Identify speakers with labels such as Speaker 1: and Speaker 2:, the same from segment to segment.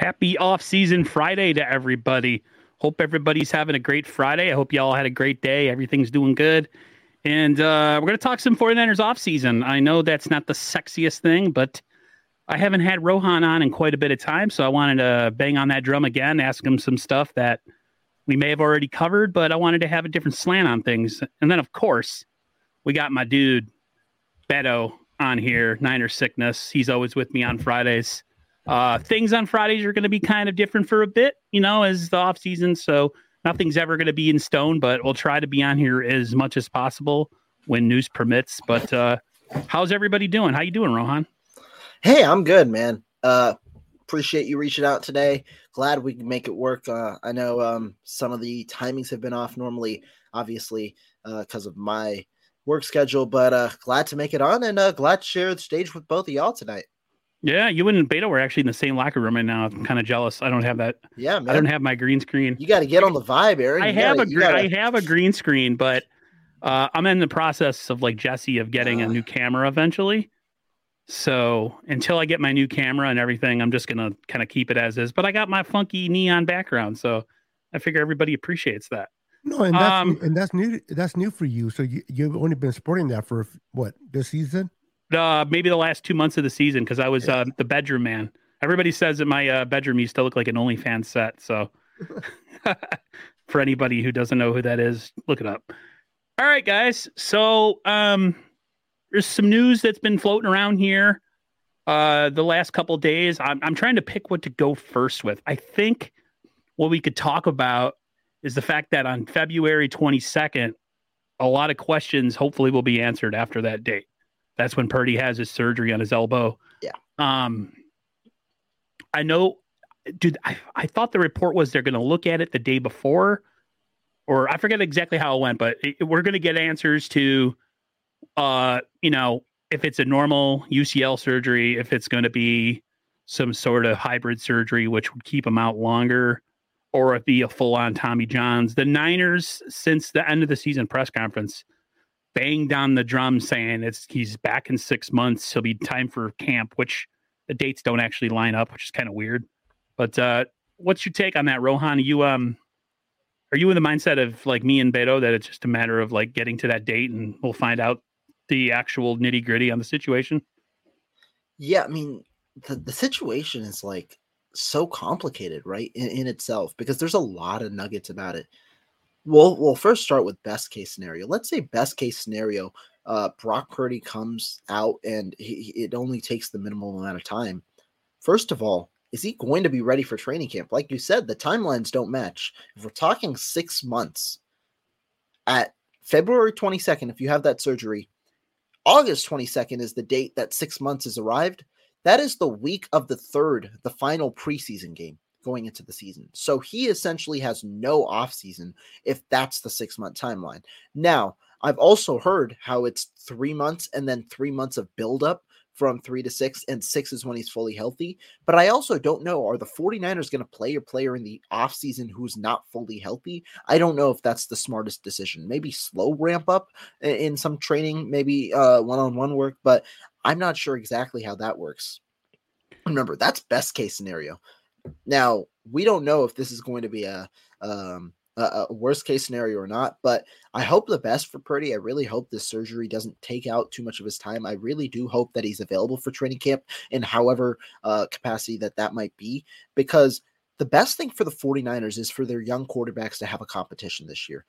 Speaker 1: Happy off-season Friday to everybody. Hope everybody's having a great Friday. I hope y'all had a great day. Everything's doing good. And uh, we're going to talk some 49ers off-season. I know that's not the sexiest thing, but I haven't had Rohan on in quite a bit of time, so I wanted to bang on that drum again, ask him some stuff that we may have already covered, but I wanted to have a different slant on things. And then, of course, we got my dude, Beto, on here, Niner Sickness. He's always with me on Fridays. Uh, things on Fridays are going to be kind of different for a bit, you know, as the off season. So nothing's ever going to be in stone, but we'll try to be on here as much as possible when news permits. But uh, how's everybody doing? How you doing, Rohan?
Speaker 2: Hey, I'm good, man. Uh, appreciate you reaching out today. Glad we can make it work. Uh, I know um, some of the timings have been off normally, obviously, because uh, of my work schedule, but uh, glad to make it on and uh, glad to share the stage with both of y'all tonight.
Speaker 1: Yeah, you and Beto were actually in the same locker room right now. I'm kind of jealous. I don't have that.
Speaker 2: Yeah, man.
Speaker 1: I don't have my green screen.
Speaker 2: You got to get on the vibe, Aaron.
Speaker 1: I have
Speaker 2: gotta-
Speaker 1: a gr-
Speaker 2: gotta-
Speaker 1: I have a green screen, but uh, I'm in the process of like Jesse of getting a new camera eventually. So until I get my new camera and everything, I'm just gonna kind of keep it as is. But I got my funky neon background, so I figure everybody appreciates that.
Speaker 3: No, and that's
Speaker 1: Um,
Speaker 3: and that's new. That's new for you. So you you've only been sporting that for what this season?
Speaker 1: Uh, maybe the last two months of the season because I was uh, the bedroom man. Everybody says that my uh, bedroom used to look like an OnlyFans set. So for anybody who doesn't know who that is, look it up. All right, guys. So um, there's some news that's been floating around here uh, the last couple days. I'm, I'm trying to pick what to go first with. I think what we could talk about is the fact that on February 22nd, a lot of questions hopefully will be answered after that date. That's when Purdy has his surgery on his elbow.
Speaker 2: Yeah.
Speaker 1: Um, I know, dude. I, I thought the report was they're going to look at it the day before, or I forget exactly how it went, but it, we're going to get answers to, uh, you know, if it's a normal UCL surgery, if it's going to be some sort of hybrid surgery, which would keep him out longer, or if be a full on Tommy Johns. The Niners, since the end of the season press conference, banged on the drum saying it's he's back in six months. He'll be time for camp, which the dates don't actually line up, which is kind of weird. But uh, what's your take on that, Rohan? Are you um are you in the mindset of like me and Beto that it's just a matter of like getting to that date and we'll find out the actual nitty gritty on the situation?
Speaker 2: Yeah, I mean, the, the situation is like so complicated, right, in, in itself, because there's a lot of nuggets about it. We'll we'll first start with best case scenario. Let's say best case scenario, uh, Brock Purdy comes out and he, it only takes the minimal amount of time. First of all, is he going to be ready for training camp? Like you said, the timelines don't match. If we're talking six months, at February 22nd, if you have that surgery, August 22nd is the date that six months has arrived. That is the week of the third, the final preseason game going into the season. So he essentially has no offseason if that's the six month timeline. Now, I've also heard how it's three months and then three months of buildup from three to six, and six is when he's fully healthy. But I also don't know are the 49ers going to play a player in the offseason who's not fully healthy? I don't know if that's the smartest decision. Maybe slow ramp up in some training, maybe one on one work, but I'm not sure exactly how that works. Remember, that's best case scenario. Now we don't know if this is going to be a um, a, worst case scenario or not, but I hope the best for Purdy. I really hope this surgery doesn't take out too much of his time. I really do hope that he's available for training camp in however uh, capacity that that might be, because the best thing for the 49ers is for their young quarterbacks to have a competition this year.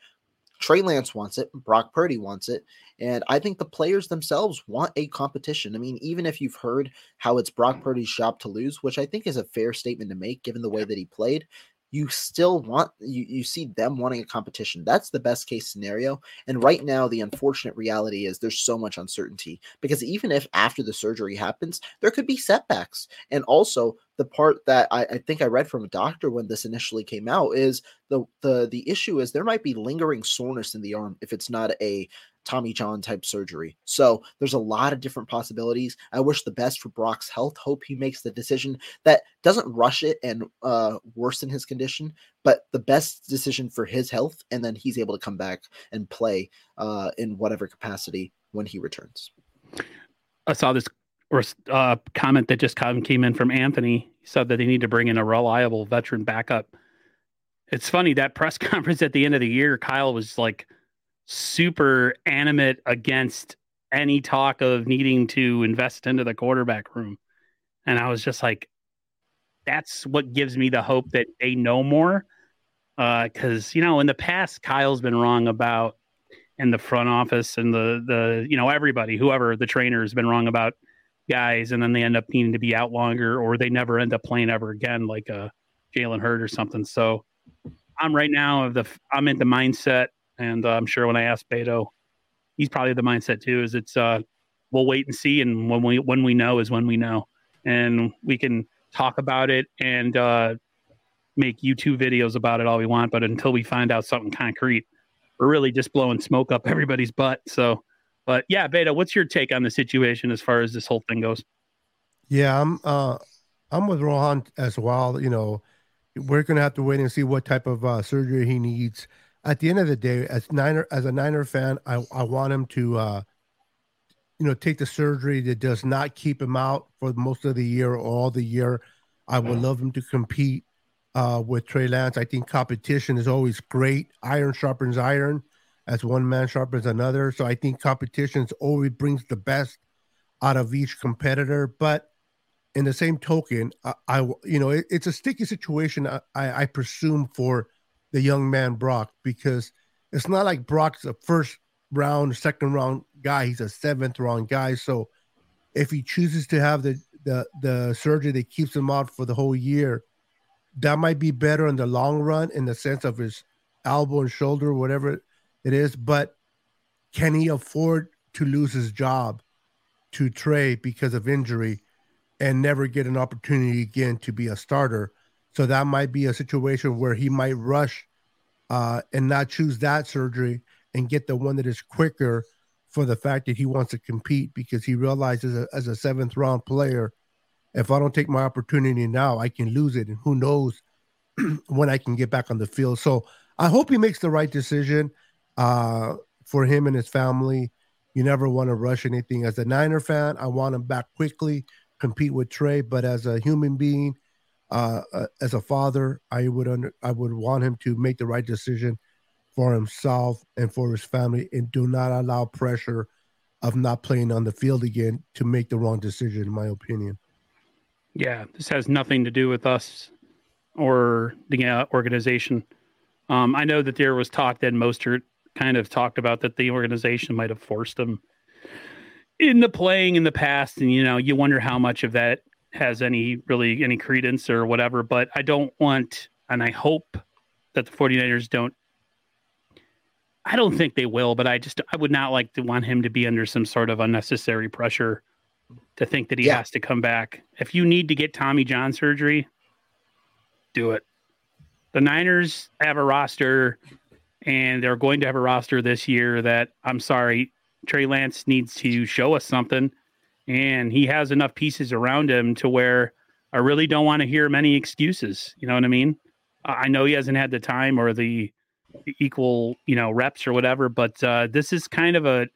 Speaker 2: Trey Lance wants it, Brock Purdy wants it, and I think the players themselves want a competition. I mean, even if you've heard how it's Brock Purdy's job to lose, which I think is a fair statement to make given the way that he played, you still want you, you see them wanting a competition. That's the best case scenario. And right now the unfortunate reality is there's so much uncertainty because even if after the surgery happens there could be setbacks. And also the part that I, I think i read from a doctor when this initially came out is the the the issue is there might be lingering soreness in the arm if it's not a Tommy John type surgery. So there's a lot of different possibilities. I wish the best for Brock's health. Hope he makes the decision that doesn't rush it and uh, worsen his condition, but the best decision for his health. And then he's able to come back and play uh, in whatever capacity when he returns.
Speaker 1: I saw this uh, comment that just came in from Anthony. He said that they need to bring in a reliable veteran backup. It's funny that press conference at the end of the year, Kyle was like, super animate against any talk of needing to invest into the quarterback room. And I was just like, that's what gives me the hope that they know more. Because, uh, you know, in the past, Kyle's been wrong about in the front office and the, the, you know, everybody, whoever the trainer has been wrong about guys. And then they end up needing to be out longer or they never end up playing ever again, like a Jalen Hurd or something. So I'm right now of the, I'm in the mindset and uh, I'm sure when I ask Beto, he's probably the mindset too. Is it's uh, we'll wait and see, and when we when we know is when we know, and we can talk about it and uh, make YouTube videos about it all we want. But until we find out something concrete, we're really just blowing smoke up everybody's butt. So, but yeah, Beto, what's your take on the situation as far as this whole thing goes?
Speaker 3: Yeah, I'm uh, I'm with Rohan as well. You know, we're gonna have to wait and see what type of uh, surgery he needs at the end of the day, as Niner as a Niner fan, I, I want him to uh, you know take the surgery that does not keep him out for most of the year or all the year. I would love him to compete uh, with Trey Lance. I think competition is always great. Iron sharpens iron, as one man sharpens another. So I think competition always brings the best out of each competitor. But in the same token, I, I you know it, it's a sticky situation. I, I presume for the young man Brock because it's not like Brock's a first round, second round guy. He's a seventh round guy. So if he chooses to have the the the surgery that keeps him out for the whole year, that might be better in the long run in the sense of his elbow and shoulder, whatever it is. But can he afford to lose his job to Trey because of injury and never get an opportunity again to be a starter? So that might be a situation where he might rush uh, and not choose that surgery and get the one that is quicker for the fact that he wants to compete because he realizes as a seventh round player, if I don't take my opportunity now, I can lose it. And who knows when I can get back on the field. So I hope he makes the right decision uh, for him and his family. You never want to rush anything. As a Niner fan, I want him back quickly, compete with Trey. But as a human being, uh, uh, as a father, I would under, I would want him to make the right decision for himself and for his family, and do not allow pressure of not playing on the field again to make the wrong decision. In my opinion.
Speaker 1: Yeah, this has nothing to do with us or the uh, organization. Um, I know that there was talk that Mostert kind of talked about that the organization might have forced him into playing in the past, and you know, you wonder how much of that has any really any credence or whatever, but I don't want and I hope that the 49ers don't I don't think they will, but I just I would not like to want him to be under some sort of unnecessary pressure to think that he yeah. has to come back. If you need to get Tommy John surgery, do it. The Niners have a roster and they're going to have a roster this year that I'm sorry, Trey Lance needs to show us something and he has enough pieces around him to where I really don't want to hear many excuses. You know what I mean? I know he hasn't had the time or the equal, you know, reps or whatever, but uh, this is kind of a,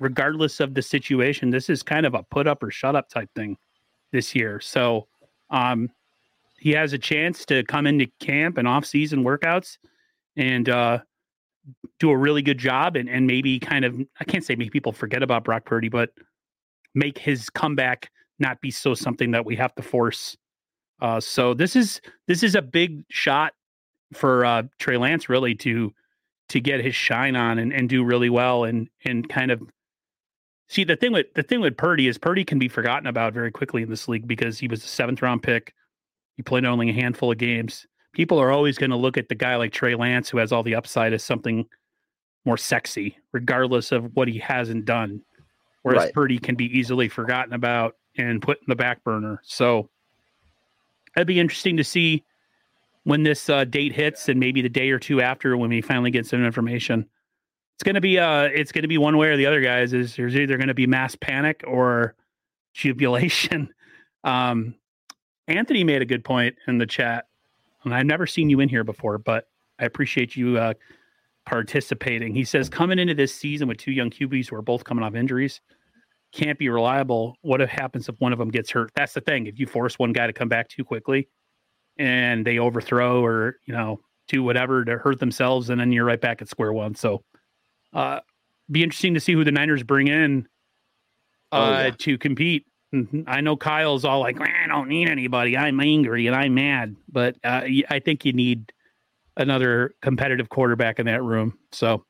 Speaker 1: regardless of the situation, this is kind of a put up or shut up type thing this year. So, um, he has a chance to come into camp and off-season workouts and uh, do a really good job and, and maybe kind of I can't say make people forget about Brock Purdy, but make his comeback not be so something that we have to force. Uh, so this is this is a big shot for uh, Trey Lance really to to get his shine on and, and do really well and and kind of see the thing with the thing with Purdy is Purdy can be forgotten about very quickly in this league because he was a seventh round pick. He played only a handful of games. People are always going to look at the guy like Trey Lance who has all the upside as something more sexy, regardless of what he hasn't done. Whereas right. Purdy can be easily forgotten about and put in the back burner. So it'd be interesting to see when this uh, date hits and maybe the day or two after when we finally get some information. It's gonna be uh it's gonna be one way or the other, guys. Is there's either gonna be mass panic or jubilation. Um Anthony made a good point in the chat, and I've never seen you in here before, but I appreciate you uh participating. He says coming into this season with two young QBs who are both coming off injuries can't be reliable. What happens if one of them gets hurt? That's the thing. If you force one guy to come back too quickly and they overthrow or, you know, do whatever to hurt themselves, and then you're right back at square one. So, uh, be interesting to see who the Niners bring in oh, uh, oh, yeah. to compete. Mm-hmm. I know Kyle's all like, I don't need anybody. I'm angry and I'm mad, but uh, I think you need another competitive quarterback in that room. So,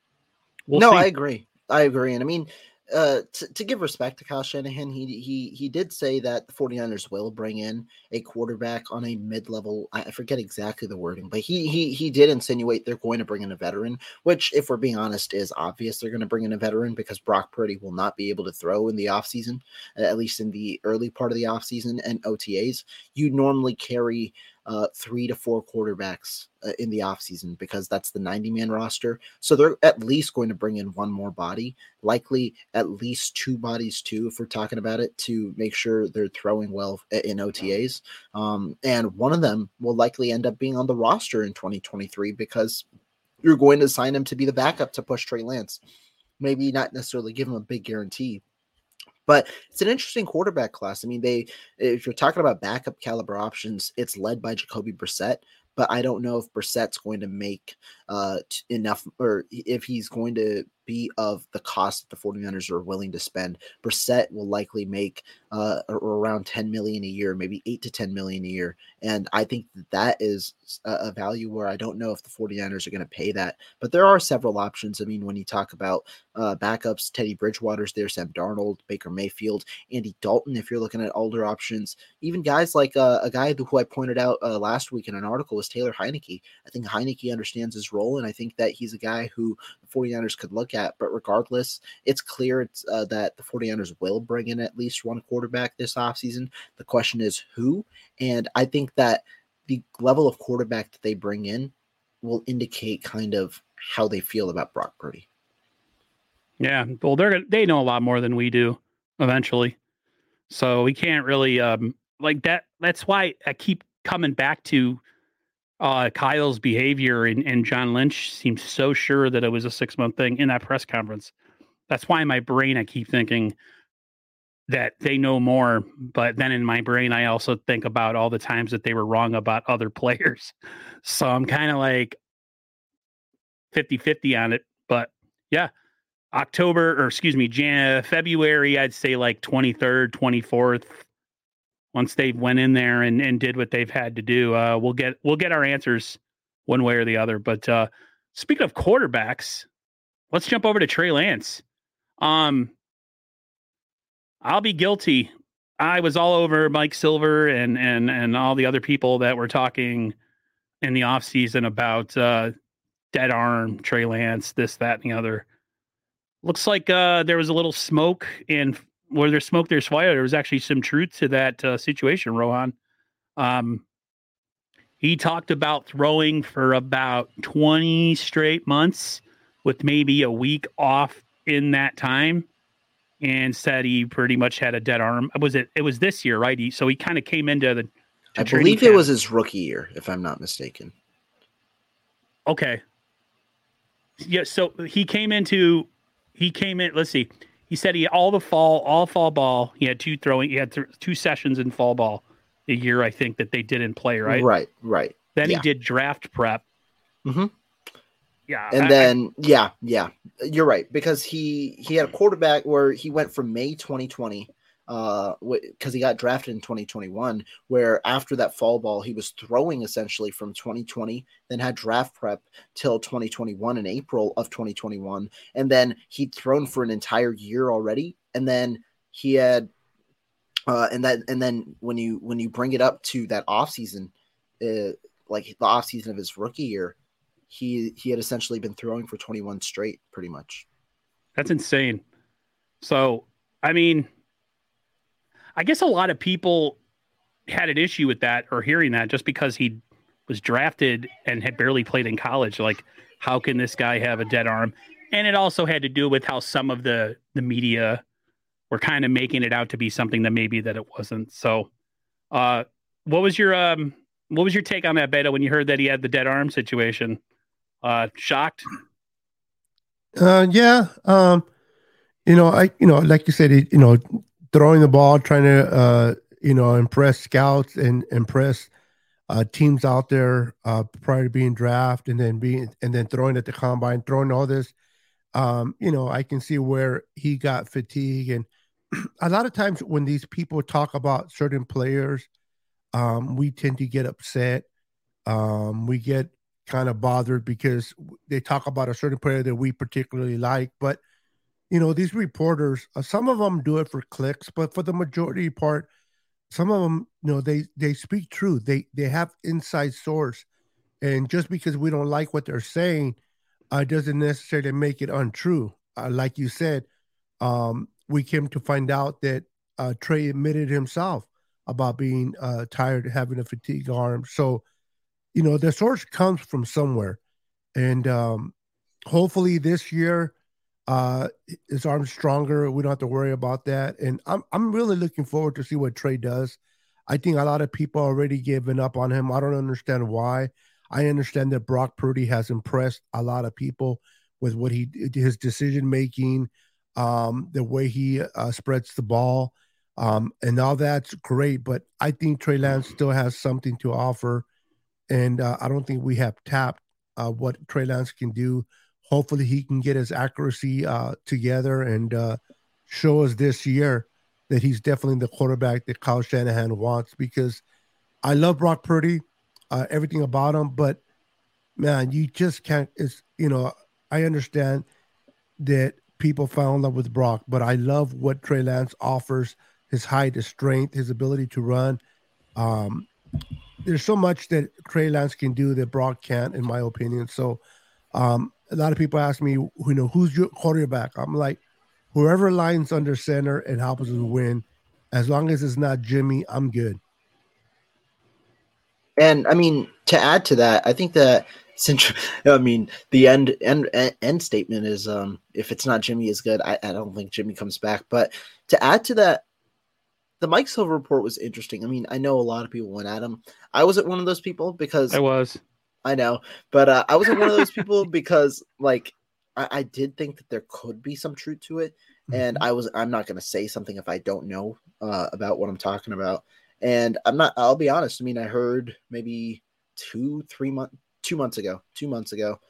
Speaker 2: we'll no, see. I agree. I agree. And I mean, uh, to, to give respect to Kyle Shanahan, he he he did say that the 49ers will bring in a quarterback on a mid-level. I forget exactly the wording, but he he he did insinuate they're going to bring in a veteran, which if we're being honest is obvious they're going to bring in a veteran because Brock Purdy will not be able to throw in the offseason, at least in the early part of the offseason and OTAs. You normally carry uh, three to four quarterbacks uh, in the offseason because that's the 90 man roster. So they're at least going to bring in one more body, likely at least two bodies, too, if we're talking about it, to make sure they're throwing well in OTAs. Um, and one of them will likely end up being on the roster in 2023 because you're going to sign him to be the backup to push Trey Lance. Maybe not necessarily give him a big guarantee, but it's an interesting quarterback class. I mean, they if you're talking about backup caliber options, it's led by Jacoby Brissett, but I don't know if Brissett's going to make uh, enough or if he's going to be of the cost that the 49ers are willing to spend. Brissett will likely make uh, around 10 million a year, maybe 8 to 10 million a year. And I think that, that is a, value where I don't know if the 49ers are going to pay that. But there are several options. I mean, when you talk about uh, backups, Teddy Bridgewater's there, Sam Darnold, Baker Mayfield, Andy Dalton, if you're looking at older options, even guys like uh, a guy who I pointed out uh, last week in an article was Taylor Heinicke. I think Heinicke understands his role, and I think that he's a guy who the 49ers could look at. But regardless, it's clear it's, uh, that the 49ers will bring in at least one quarterback this offseason. The question is who, and I think that the level of quarterback that they bring in will indicate kind of how they feel about Brock Purdy.
Speaker 1: Yeah, well, they're they know a lot more than we do. Eventually, so we can't really um like that. That's why I keep coming back to uh, Kyle's behavior and, and John Lynch seemed so sure that it was a six month thing in that press conference. That's why in my brain I keep thinking that they know more. But then in my brain, I also think about all the times that they were wrong about other players. So I'm kind of like 50 50 on it. But yeah, October or excuse me, Jan- February, I'd say like 23rd, 24th, once they went in there and, and did what they've had to do, uh, we'll get we'll get our answers one way or the other. But uh, speaking of quarterbacks, let's jump over to Trey Lance. Um, I'll be guilty. I was all over Mike Silver and and and all the other people that were talking in the off season about uh, dead arm Trey Lance, this, that, and the other. Looks like uh, there was a little smoke in where there's smoke, there's fire. There was actually some truth to that uh, situation, Rohan. Um, he talked about throwing for about 20 straight months with maybe a week off in that time and said he pretty much had a dead arm. Was it? It was this year, right? He, so he kind of came into the.
Speaker 2: I believe it was his rookie year, if I'm not mistaken.
Speaker 1: Okay. Yeah. So he came into. He came in. Let's see he said he all the fall all fall ball he had two throwing he had th- two sessions in fall ball a year I think that they didn't play, right?
Speaker 2: Right, right.
Speaker 1: Then
Speaker 2: Yeah.
Speaker 1: he did draft prep.
Speaker 2: Mm-hmm.
Speaker 1: Yeah.
Speaker 2: and
Speaker 1: I- I-
Speaker 2: then yeah yeah you're right because he he had a quarterback where he went from may 2020 uh because he got drafted in 2021 where after that fall ball he was throwing essentially from 2020 then had draft prep till 2021 in april of 2021 and then he'd thrown for an entire year already and then he had uh and that and then when you when you bring it up to that off season uh like the off season of his rookie year he he had essentially been throwing for 21 straight pretty much
Speaker 1: That's insane. So, I mean, I guess a lot of people had an issue with that or hearing that just because he was drafted and had barely played in college. Like, how can this guy have a dead arm? And it also had to do with how some of the the media were kind of making it out to be something that maybe that it wasn't. So, uh, what was your um what was your take on that Beto when you heard that he had the dead arm situation? Uh, shocked?
Speaker 3: Uh, yeah. Um, you know, I, you know, like you said, it, you know, throwing the ball, trying to, uh, you know, impress scouts and impress uh, teams out there uh, prior to being drafted, and then being, and then throwing at the combine, throwing all this. Um, you know, I can see where he got fatigue, and a lot of times when these people talk about certain players, um, we tend to get upset. Um, we get kind of bothered because they talk about a certain player that we particularly like. But you know, these reporters, uh, some of them do it for clicks, but for the majority part, some of them, you know, they they speak truth. They they have inside source, and just because we don't like what they're saying, uh, doesn't necessarily make it untrue. Uh, like you said, um, we came to find out that uh, Trey admitted himself about being uh, tired, having a fatigue arm. So, you know, the source comes from somewhere, and um, hopefully this year, uh, his arm's stronger. We don't have to worry about that. And I'm I'm really looking forward to see what Trey does. I think a lot of people already given up on him. I don't understand why. I understand that Brock Purdy has impressed a lot of people with what he his decision making, um, the way he uh, spreads the ball, um, and all that's great. But I think Trey Lance still has something to offer, and uh, I don't think we have tapped uh, what Trey Lance can do. Hopefully, he can get his accuracy uh, together and uh, show us this year that he's definitely the quarterback that Kyle Shanahan wants. Because I love Brock Purdy, uh, everything about him, but man, you just can't. It's you know, I understand that people fell in love with Brock, but I love what Trey Lance offers: his height, his strength, his ability to run. Um, there's so much that Trey Lance can do that Brock can't, in my opinion. So, um, a lot of people ask me, you know, who's your quarterback? I'm like, whoever lines under center and helps us win. As long as it's not Jimmy, I'm good.
Speaker 2: and i mean to add to that i think that since i mean the end end end statement is um if it's not jimmy is good I, I don't think jimmy comes back but to add to that the mike silver report was interesting i mean i know a lot of people went at him i wasn't one of those people because
Speaker 1: I was.
Speaker 2: I know, but uh, I wasn't one of those people because, like, I, I did think that there could be some truth to it, and I was. I'm not going to say something if I don't know uh, about what I'm talking about, and I'm not. I'll be honest. I mean, I heard maybe two, three months, two months ago, two months ago,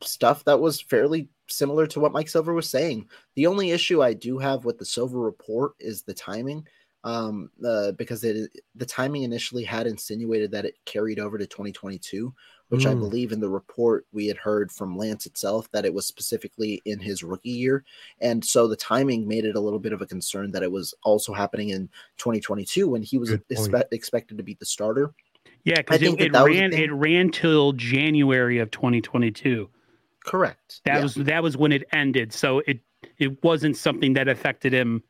Speaker 2: stuff that was fairly similar to what Mike Silver was saying. The only issue I do have with the Silver report is the timing um uh, because it the timing initially had insinuated that it carried over to 2022 which i
Speaker 3: Mm.
Speaker 2: believe in the report we had heard from lance itself that it was specifically in his rookie year and so the timing made it a little bit of a concern that it was also happening in 2022 when he was expe- expected to be the starter
Speaker 1: Yeah, because it, it
Speaker 2: that was the
Speaker 1: ran it ran till January of 2022.
Speaker 2: correct
Speaker 1: That
Speaker 2: Yeah,
Speaker 1: was that was when it ended. So it it wasn't something that affected him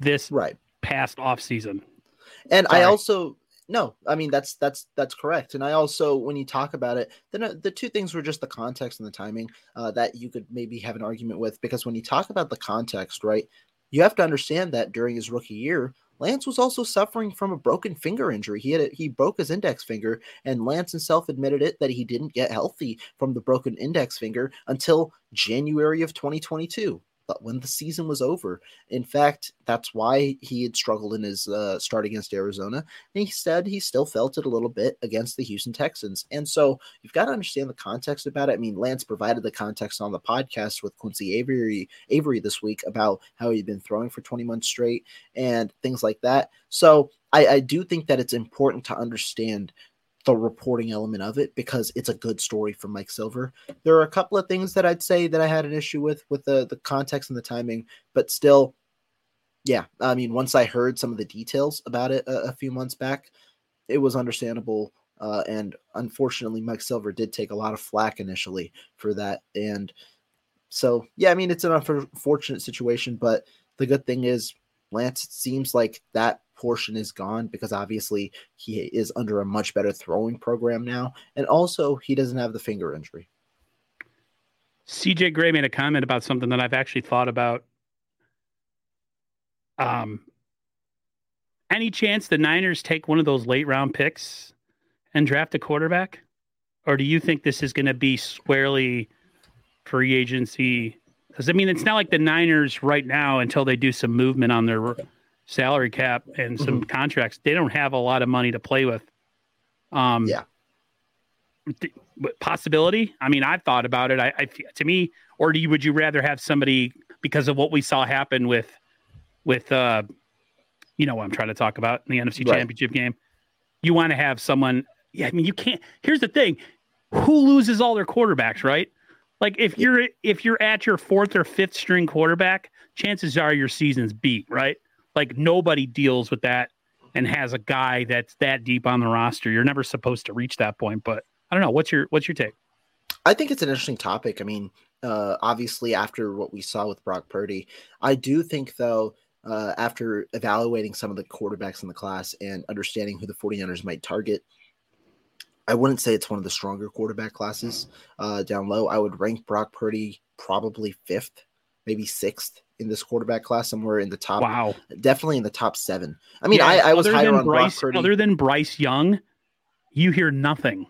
Speaker 1: this
Speaker 2: right
Speaker 1: past off season.
Speaker 2: And I also no, I mean that's that's that's correct. And I also, when you talk about it, then uh, the two things were just the context and the timing uh, that you could maybe have an argument with. Because when you talk about the context, right, you have to understand that during his rookie year, Lance was also suffering from a broken finger injury. He had a, he broke his index finger, and Lance himself admitted it that he didn't get healthy from the broken index finger until January of 2022. When the season was over. In fact, that's why he had struggled in his uh, start against Arizona. And he said he still felt it a little bit against the Houston Texans. And so you've got to understand the context about it. I mean, Lance provided the context on the podcast with Quincy Avery Avery this week about how he'd been throwing for 20 months straight and things like that. So I, I do think that it's important to understand the reporting element of it because it's a good story from Mike Silver. There are a couple of things that I'd say that I had an issue with with the the context and the timing, but still, yeah. I mean, once I heard some of the details about it a, a few months back, it was understandable. Uh, and unfortunately, Mike Silver did take a lot of flack initially for that. And so, yeah, I mean, it's an unfortunate situation, but the good thing is Lance, it seems like that portion is gone because obviously he is under a much better throwing program now. And also, he doesn't have the finger injury.
Speaker 1: CJ Gray made a comment about something that I've actually thought about. Um, any chance the Niners take one of those late round picks and draft a quarterback? Or do you think this is going to be squarely free agency because I mean, it's not like the Niners right now until they do some movement on their salary cap and some mm-hmm. contracts. They don't have a lot of money to play with.
Speaker 2: Um, yeah.
Speaker 1: possibility. I mean, I've thought about it. I, I to me, or do you would you rather have somebody because of what we saw happen with with uh, you know what I'm trying to talk about in the NFC right. Championship game? You want to have someone. Yeah, I mean, you can't. Here's the thing: who loses all their quarterbacks, right? Like if you're if you're at your fourth or fifth string quarterback, chances are your season's beat, right? Like nobody deals with that and has a guy that's that deep on the roster. You're never supposed to reach that point, but I don't know. What's your what's your take?
Speaker 2: I think it's an interesting topic. I mean, uh, obviously after what we saw with Brock Purdy, I do think though uh, after evaluating some of the quarterbacks in the class and understanding who the 49ers might target, I wouldn't say it's one of the stronger quarterback classes uh, down low. I would rank Brock Purdy probably fifth, maybe sixth in this quarterback class, somewhere in the top.
Speaker 1: Wow,
Speaker 2: definitely in the top seven. I mean, yeah, I, I was higher on
Speaker 1: Bryce,
Speaker 2: Brock Purdy.
Speaker 1: Other than Bryce Young, you hear nothing.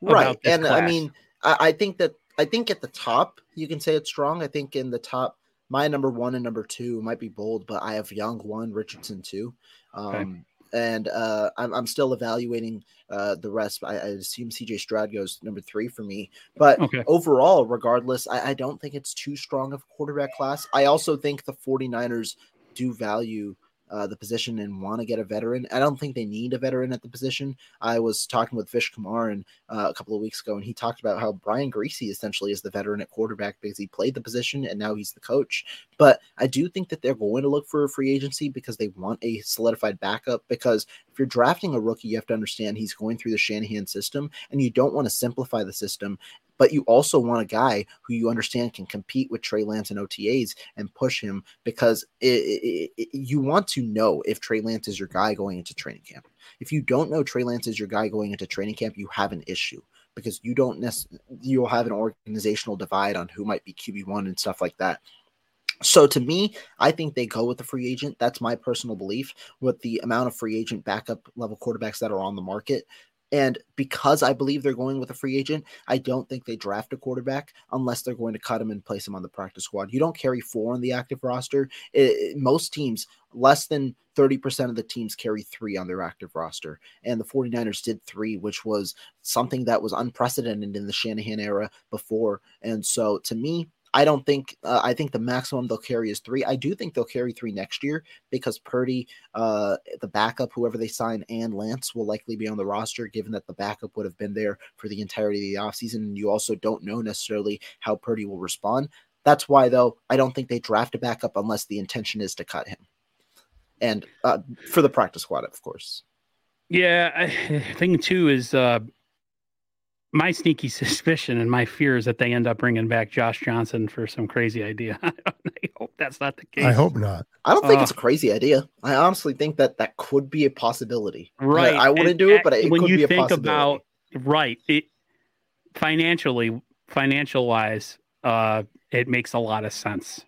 Speaker 2: Right, and
Speaker 1: class.
Speaker 2: I mean, I, I think that I think at the top you can say it's strong. I think in the top, my number one and number two might be bold, but I have Young one, Richardson two. Um, okay and uh, I'm, I'm still evaluating uh, the rest. I, I, assume CJ Stroud goes number three for me. But okay. overall, regardless, I, I, don't think it's too strong of a quarterback class. I also think the 49ers do value uh, the position and want to get a veteran. I don't think they need a veteran at the position. I was talking with Vish Kumar and, uh, a couple of weeks ago, and he talked about how Brian Griese essentially is the veteran at quarterback because he played the position and now he's the coach. But I do think that they're going to look for a free agency because they want a solidified backup. Because if you're drafting a rookie, you have to understand he's going through the Shanahan system, and you don't want to simplify the system but you also want a guy who you understand can compete with Trey Lance and OTAs and push him because it, it, it, you want to know if Trey Lance is your guy going into training camp. If you don't know Trey Lance is your guy going into training camp, you have an issue because you don't necessarily you'll have an organizational divide on who might be QB1 and stuff like that. So to me, I think they go with the free agent. That's my personal belief with the amount of free agent backup level quarterbacks that are on the market. And because I believe they're going with a free agent, I don't think they draft a quarterback unless they're going to cut him and place him on the practice squad. You don't carry four on the active roster. It, most teams, less than 30% of the teams carry three on their active roster. And the 49ers did three, which was something that was unprecedented in the Shanahan era before. And so to me, I don't think uh, I think the maximum they'll carry is three. I do think they'll carry three next year because Purdy, uh, the backup, whoever they sign, and Lance will likely be on the roster, given that the backup would have been there for the entirety of the offseason. And you also don't know necessarily how Purdy will respond. That's why, though, I don't think they draft a backup unless the intention is to cut him. And uh, for the practice squad, of course.
Speaker 1: Yeah, I, thing too is uh, my sneaky suspicion and my fear is that they end up bringing back Josh Johnson for some crazy idea. I hope that's not the case. I
Speaker 3: hope not.
Speaker 2: I don't think uh, it's a crazy idea. I honestly think that that could be a possibility.
Speaker 1: Right.
Speaker 2: I, I wouldn't and, do it, but it when could you be a think about
Speaker 1: right, it financially, financial wise, uh, it makes a lot of sense.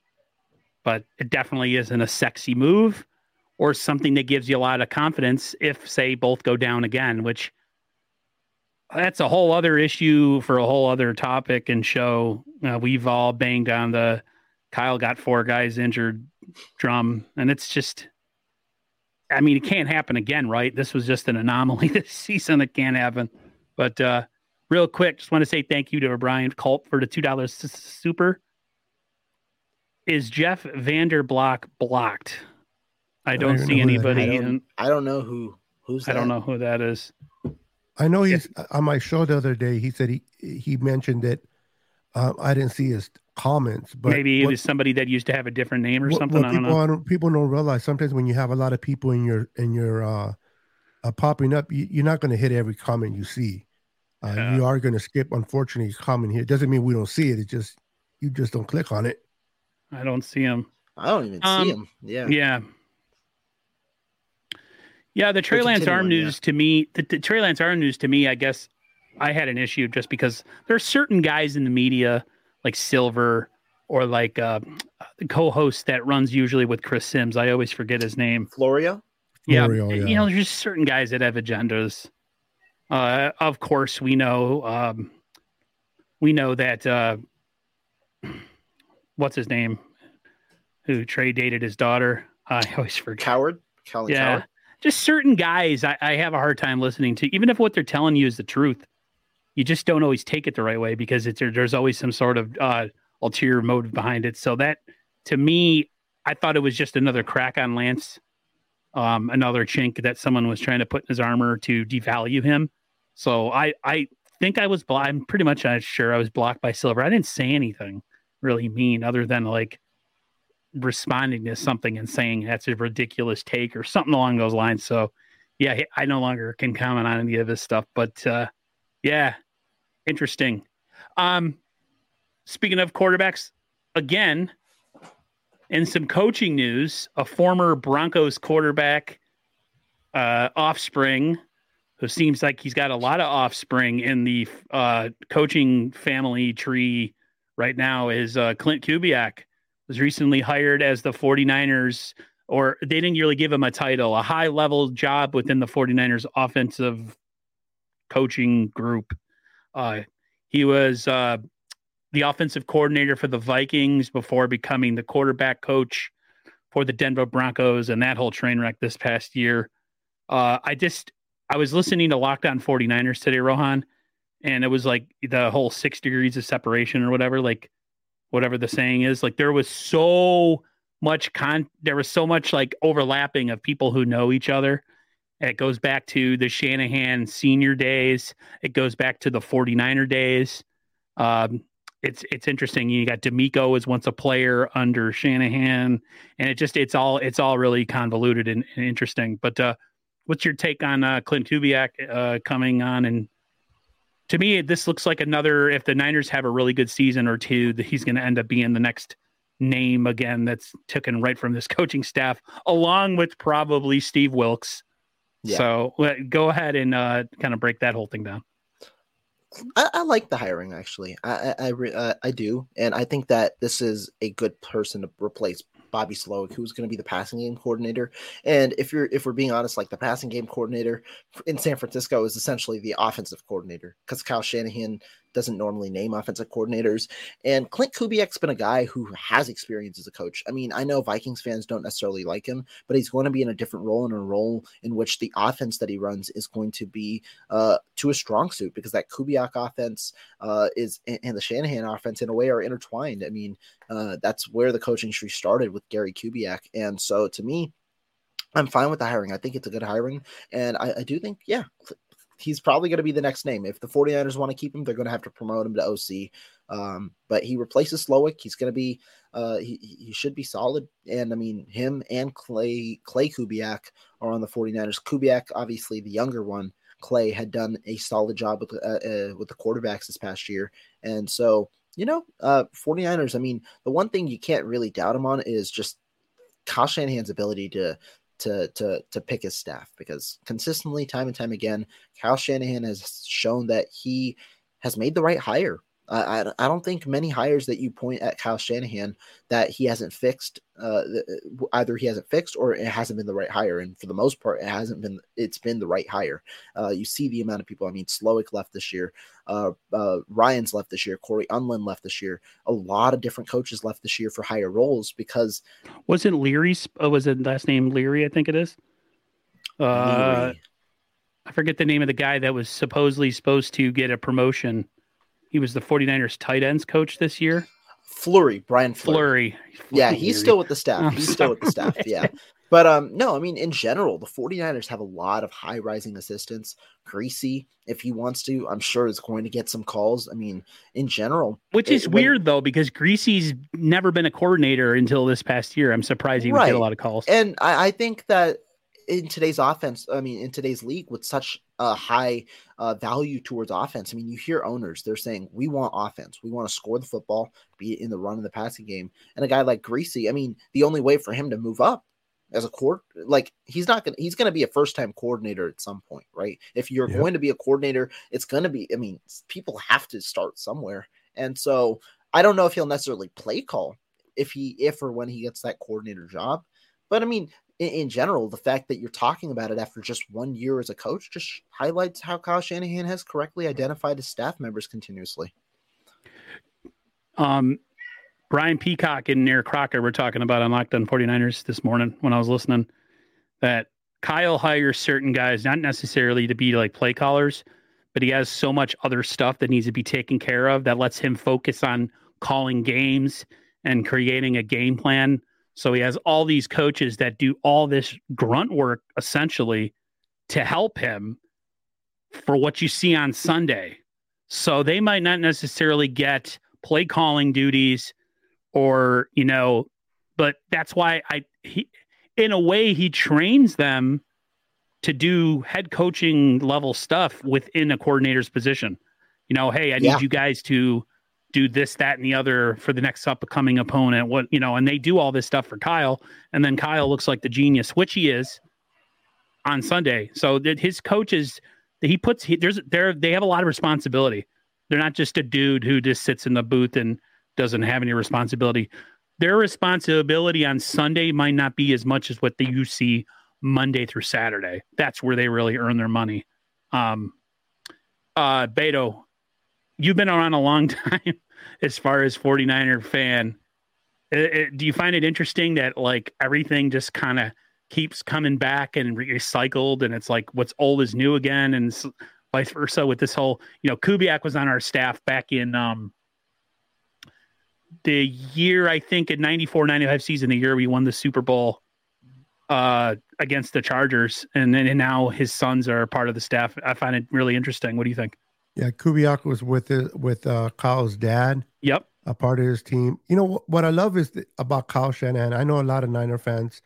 Speaker 1: But it definitely isn't a sexy move or something that gives you a lot of confidence if, say, both go down again, which that's a whole other issue for a whole other topic and show. Uh, we've all banged on the Kyle got four guys injured, drum, and it's just. I mean, it can't happen again, right? This was just an anomaly this season. It can't happen. But uh, real quick, just want to say thank you to Brian Culp for the two dollars super. Is Jeff Vanderblock blocked? I don't, see anybody.
Speaker 2: I don't, I don't know who who's.
Speaker 1: I don't know who that is.
Speaker 3: I know he's on my show the other day. He said he he mentioned it. Um, I didn't see his comments, but
Speaker 1: maybe it was somebody that used to have a different name or
Speaker 3: what,
Speaker 1: something.
Speaker 3: What
Speaker 1: I don't
Speaker 3: people,
Speaker 1: know.
Speaker 3: people don't realize sometimes when you have a lot of people in your in your uh, uh popping up, you, are not going to hit every comment you see. Uh, yeah. You are going to skip, unfortunately, comment here. It doesn't mean we don't see it. It just you just don't click on it.
Speaker 1: I don't see him.
Speaker 2: I don't even um, see him. Yeah.
Speaker 1: Yeah. Yeah, the Trey Lance arm news yeah. to me, the, the Trey Lance arm news to me, I guess I had an issue just because there are certain guys in the media like Silver or like uh, the co-host that runs usually with Chris Simms. I always forget his name.
Speaker 2: Florio.
Speaker 1: Yeah, Florio, yeah. you know, there's just certain guys that have agendas. Uh, of course, we know um, we know that uh, what's his name, who Trey dated his daughter. I always forget.
Speaker 2: Cowherd. Colin
Speaker 1: yeah.
Speaker 2: Cowherd
Speaker 1: just certain guys I, I, have a hard time listening to, even if what they're telling you is the truth. You just don't always take it the right way because it's there's always some sort of uh, ulterior motive behind it. So that, to me, I thought it was just another crack on Lance, um, another chink that someone was trying to put in his armor to devalue him. So I I think I was I'm pretty much sure I was blocked by Silver. I didn't say anything really mean other than like responding to something and saying that's a ridiculous take or something along those lines. So, yeah, I no longer can comment on any of this stuff, but uh, yeah, interesting. Um, speaking of quarterbacks, again, in some coaching news, a former Broncos quarterback, uh, offspring, who seems like he's got a lot of offspring in the uh, coaching family tree right now, is uh, Klint Kubiak was recently hired as the 49ers, or they didn't really give him a title, a high level job within the 49ers offensive coaching group. Uh, he was uh, the offensive coordinator for the Vikings before becoming the quarterback coach for the Denver Broncos and that whole train wreck this past year. Uh, I just, I was listening to Lockdown 49ers today, Rohan, and it was like the whole six degrees of separation or whatever. Like, whatever the saying is. Like there was so much con there was so much like overlapping of people who know each other. It goes back to the Shanahan senior days. It goes back to the 49er days. Um, it's it's interesting. You got DeMeco was once a player under Shanahan, and it just it's all it's all really convoluted and, and interesting. But uh, what's your take on uh, Klint Kubiak uh, coming on and to me, this looks like another. If the Niners have a really good season or two, that he's going to end up being the next name again that's taken right from this coaching staff, along with probably Steve Wilks. Yeah. So go ahead and uh, kind of break that whole thing down.
Speaker 2: I, I like the hiring actually. I I I, uh, I do, and I think that this is a good person to replace Bobby Slowik, who's going to be the passing game coordinator. And if you're if we're being honest, like the passing game coordinator in San Francisco is essentially the offensive coordinator because Kyle Shanahan doesn't normally name offensive coordinators. And Klint Kubiak's been a guy who has experience as a coach. I mean, I know Vikings fans don't necessarily like him, but he's going to be in a different role in a role in which the offense that he runs is going to be uh, to a strong suit because that Kubiak offense uh, is and the Shanahan offense in a way are intertwined. I mean, uh, that's where the coaching tree started with Gary Kubiak. And so to me, I'm fine with the hiring. I think it's a good hiring. And I, I do think, yeah, he's probably going to be the next name. If the 49ers want to keep him, they're going to have to promote him to OC. Um, but he replaces Slowik. He's going to be, uh, he, he should be solid. And I mean, him and Klay, Klay Kubiak are on the 49ers. Kubiak, obviously the younger one, Klay had done a solid job with, uh, uh, with the quarterbacks this past year. And so, you know, uh, 49ers, I mean, the one thing you can't really doubt him on is just Kyle Shanahan's ability to to to to pick his staff because consistently, time and time again, Kyle Shanahan has shown that he has made the right hire I, I don't think many hires that you point at Kyle Shanahan that he hasn't fixed, uh, either he hasn't fixed or it hasn't been the right hire. And for the most part, it hasn't been. It's been the right hire. Uh, you see the amount of people. I mean, Slowik left this year. Uh, uh, Ryans left this year. Corey Undlin left this year. A lot of different coaches left this year for higher roles because
Speaker 1: wasn't Leary's? Uh, was it last name Leary? I think it is. Uh, I forget the name of the guy that was supposedly supposed to get a promotion he was the 49ers tight ends coach this year.
Speaker 2: Fleury, Brian Fleury. Yeah, he's still with the staff. I'm he's sorry. still with the staff. Yeah. But um, no, I mean, in general, the 49ers have a lot of high rising assistants. Griese, if he wants to, I'm sure is going to get some calls. I mean, in general.
Speaker 1: Which is it, weird, though, because Griese's never been a coordinator until this past year. I'm surprised he right. would get a lot of calls.
Speaker 2: And I, I think that in today's offense, I mean, in today's league with such a high uh, value towards offense, I mean, you hear owners, they're saying, we want offense. We want to score the football, be it in the run and the passing game. And a guy like Griese, I mean, the only way for him to move up as a court, like he's not going to, he's going to be a first time coordinator at some point, right? If you're yeah. going to be a coordinator, it's going to be, I mean, people have to start somewhere. And so I don't know if he'll necessarily play call if he, if or when he gets that coordinator job. But I mean, in, in, general, the fact that you're talking about it after just one year as a coach just highlights how Kyle Shanahan has correctly identified his staff members continuously.
Speaker 1: Um, Brian Peacock and Near Crocker were talking about on Locked On 49ers this morning when I was listening that Kyle hires certain guys, not necessarily to be like play callers, but he has so much other stuff that needs to be taken care of that lets him focus on calling games and creating a game plan so he has all these coaches that do all this grunt work essentially to help him for what you see on Sunday. So they might not necessarily get play calling duties or, you know, but that's why I he in a way he trains them to do head coaching level stuff within a coordinator's position. You know, hey, I need yeah. you guys to do this, that, and the other for the next upcoming opponent. What you know, and they do all this stuff for Kyle, and then Kyle looks like the genius, which he is on Sunday. So that his coaches, he puts he, there's there they have a lot of responsibility. They're not just a dude who just sits in the booth and doesn't have any responsibility. Their responsibility on Sunday might not be as much as what they you see Monday through Saturday. That's where they really earn their money. Um, uh, Beto, you've been around a long time as far as 49er fan. It, it, do you find it interesting that like everything just kind of keeps coming back and recycled and it's like what's old is new again and vice versa with this whole, you know, Kubiak was on our staff back in um the year I think in 94 95 season the year we won the Super Bowl uh against the Chargers and then and now his sons are part of the staff. I find it really interesting. What do you think?
Speaker 3: Yeah, Kubiak was with it with uh, Kyle's dad.
Speaker 1: Yep,
Speaker 3: a part of his team. You know what, what I love is the, about Kyle Shanahan. I know a lot of Niner fans.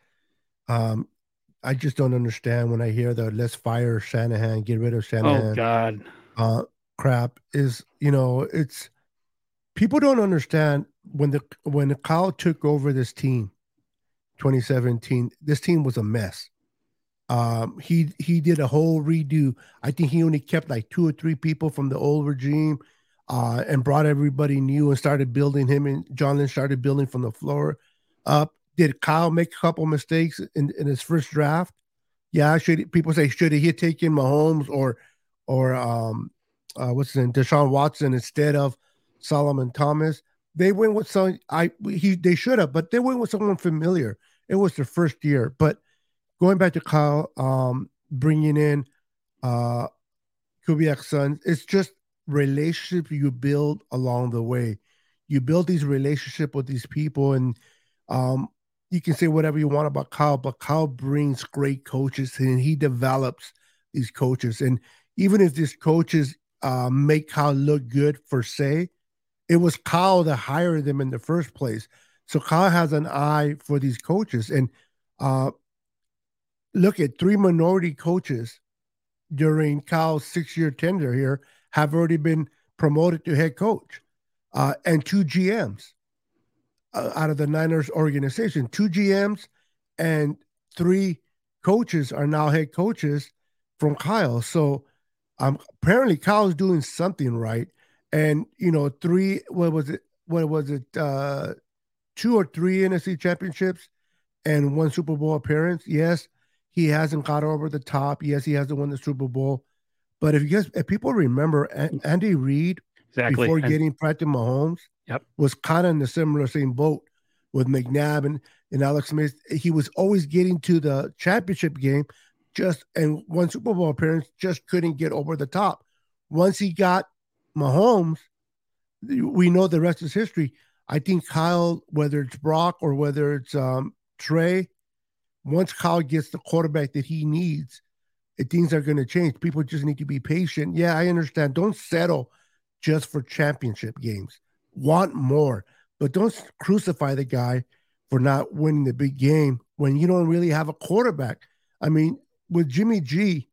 Speaker 3: Um, I just don't understand when I hear the "let's fire Shanahan, get rid of Shanahan."
Speaker 1: Oh God,
Speaker 3: uh, crap is you know it's people don't understand when the when Kyle took over this team, 2017. This team was a mess. Um, he he did a whole redo. I think he only kept like two or three people from the old regime, uh, and brought everybody new and started building him. And John Lynch started building from the floor up. Did Kyle make a couple mistakes in, in his first draft? Yeah, should people say should he have taken Mahomes or or um uh, what's his name Deshaun Watson instead of Solomon Thomas? They went with some I he they should have, but they went with someone familiar. It was their first year, but going back to Kyle, um, bringing in uh, Kubiak's son, it's just relationship you build along the way. You build these relationship with these people, and um, you can say whatever you want about Kyle, but Kyle brings great coaches, and he develops these coaches. And even if these coaches uh, make Kyle look good for say, it was Kyle that hired them in the first place. So Kyle has an eye for these coaches, and uh, look at three minority coaches during Kyle's six year tenure here have already been promoted to head coach, uh, and two GMs uh, out of the Niners organization. Two GMs and three coaches are now head coaches from Kyle. So um, apparently, Kyle's doing something right. and you know, three. What was it? What was it? Uh, two or three NFC championships and one Super Bowl appearance. Yes, he hasn't got over the top. Yes, he hasn't won the Super Bowl. But if you guys, if people remember, Andy Reid exactly. before and, getting Patrick Mahomes,
Speaker 1: yep.
Speaker 3: was kind of in the similar same boat with McNabb and, and Alex Smith. He was always getting to the championship game, just and one Super Bowl appearance, just couldn't get over the top. Once he got Mahomes, we know the rest is history. I think Kyle, whether it's Brock or whether it's um, Trey, once Kyle gets the quarterback that he needs, things are going to change. People just need to be patient. Yeah, I understand. Don't settle just for championship games. Want more, but don't crucify the guy for not winning the big game when you don't really have a quarterback. I mean, with Jimmy G,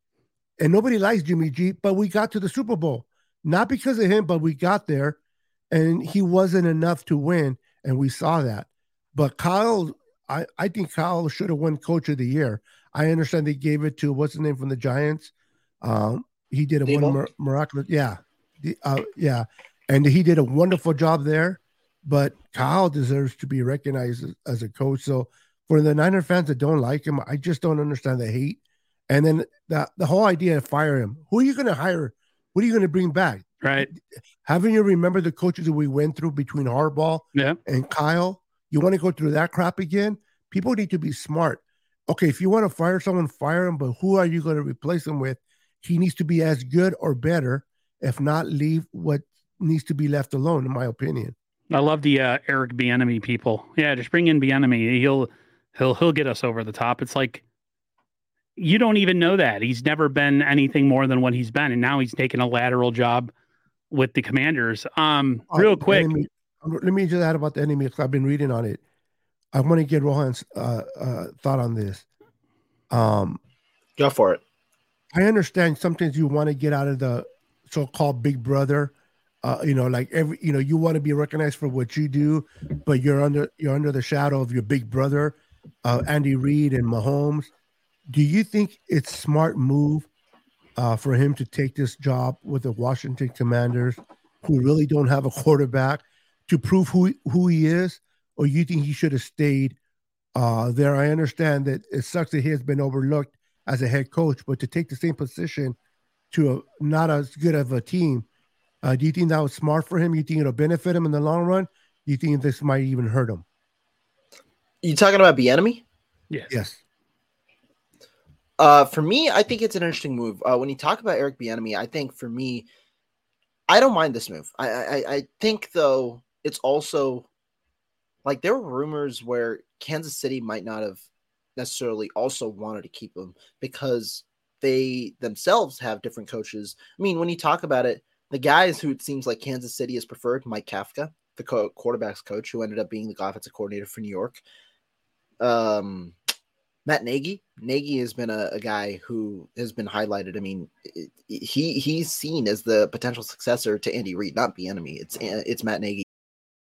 Speaker 3: and nobody likes Jimmy G, but we got to the Super Bowl. Not because of him, but we got there and he wasn't enough to win. And we saw that. But Kyle, I, I think Kyle should have won coach of the year. I understand they gave it to what's the name from the Giants. Um, he did a Daboll? one miraculous, yeah, uh, yeah, and he did a wonderful job there. But Kyle deserves to be recognized as, as, a coach. So for the Niner fans that don't like him, I just don't understand the hate. And then the the whole idea of fire him. Who are you going to hire? What are you going to bring back?
Speaker 1: Right.
Speaker 3: Haven't you remember the coaches that we went through between Harbaugh
Speaker 1: yeah.
Speaker 3: and Kyle? You want to go through that crap again? People need to be smart okay, if you want to fire someone, fire him, but who are you going to replace him with? He needs to be as good or better. If not, leave what needs to be left alone, in my opinion.
Speaker 1: I love the uh, Eric Bieniemy people. Yeah, just bring in Bieniemy. He'll he'll he'll get us over the top. It's like you don't even know that he's never been anything more than what he's been, and now he's taking a lateral job with the Commanders. Um, uh, real quick,
Speaker 3: let me just add about Bieniemy because I've been reading on it. I want to get Rohan's uh, uh, thought on this. Um,
Speaker 2: Go for it.
Speaker 3: I understand sometimes you want to get out of the so-called big brother. Uh, you know, like every you know, you want to be recognized for what you do, but you're under you're under the shadow of your big brother, uh, Andy Reid and Mahomes. Do you think it's smart move uh, for him to take this job with the Washington Commanders, who really don't have a quarterback, to prove who who he is? or you think he should have stayed uh, there? I understand that it sucks that he has been overlooked as a head coach, but to take the same position to a, not as good of a team, uh, do you think that was smart for him? You think it'll benefit him in the long run? Do you think this might even hurt him?
Speaker 2: You talking about Bieniemy?
Speaker 1: Yes.
Speaker 3: Yes.
Speaker 2: Uh, for me, I think it's an interesting move. Uh, when you talk about Eric Bieniemy, I think for me, I don't mind this move. I, I, I think though it's also like there were rumors where Kansas City might not have necessarily also wanted to keep him because they themselves have different coaches. I mean, when you talk about it, the guys who it seems like Kansas City has preferred, Mike Kafka, the co- quarterbacks coach who ended up being the offensive coordinator for New York. Um, Matt Nagy. Nagy has been a, a, guy who has been highlighted. I mean, it, he he's seen as the potential successor to Andy Reid, not Bieniemy. It's it's Matt Nagy.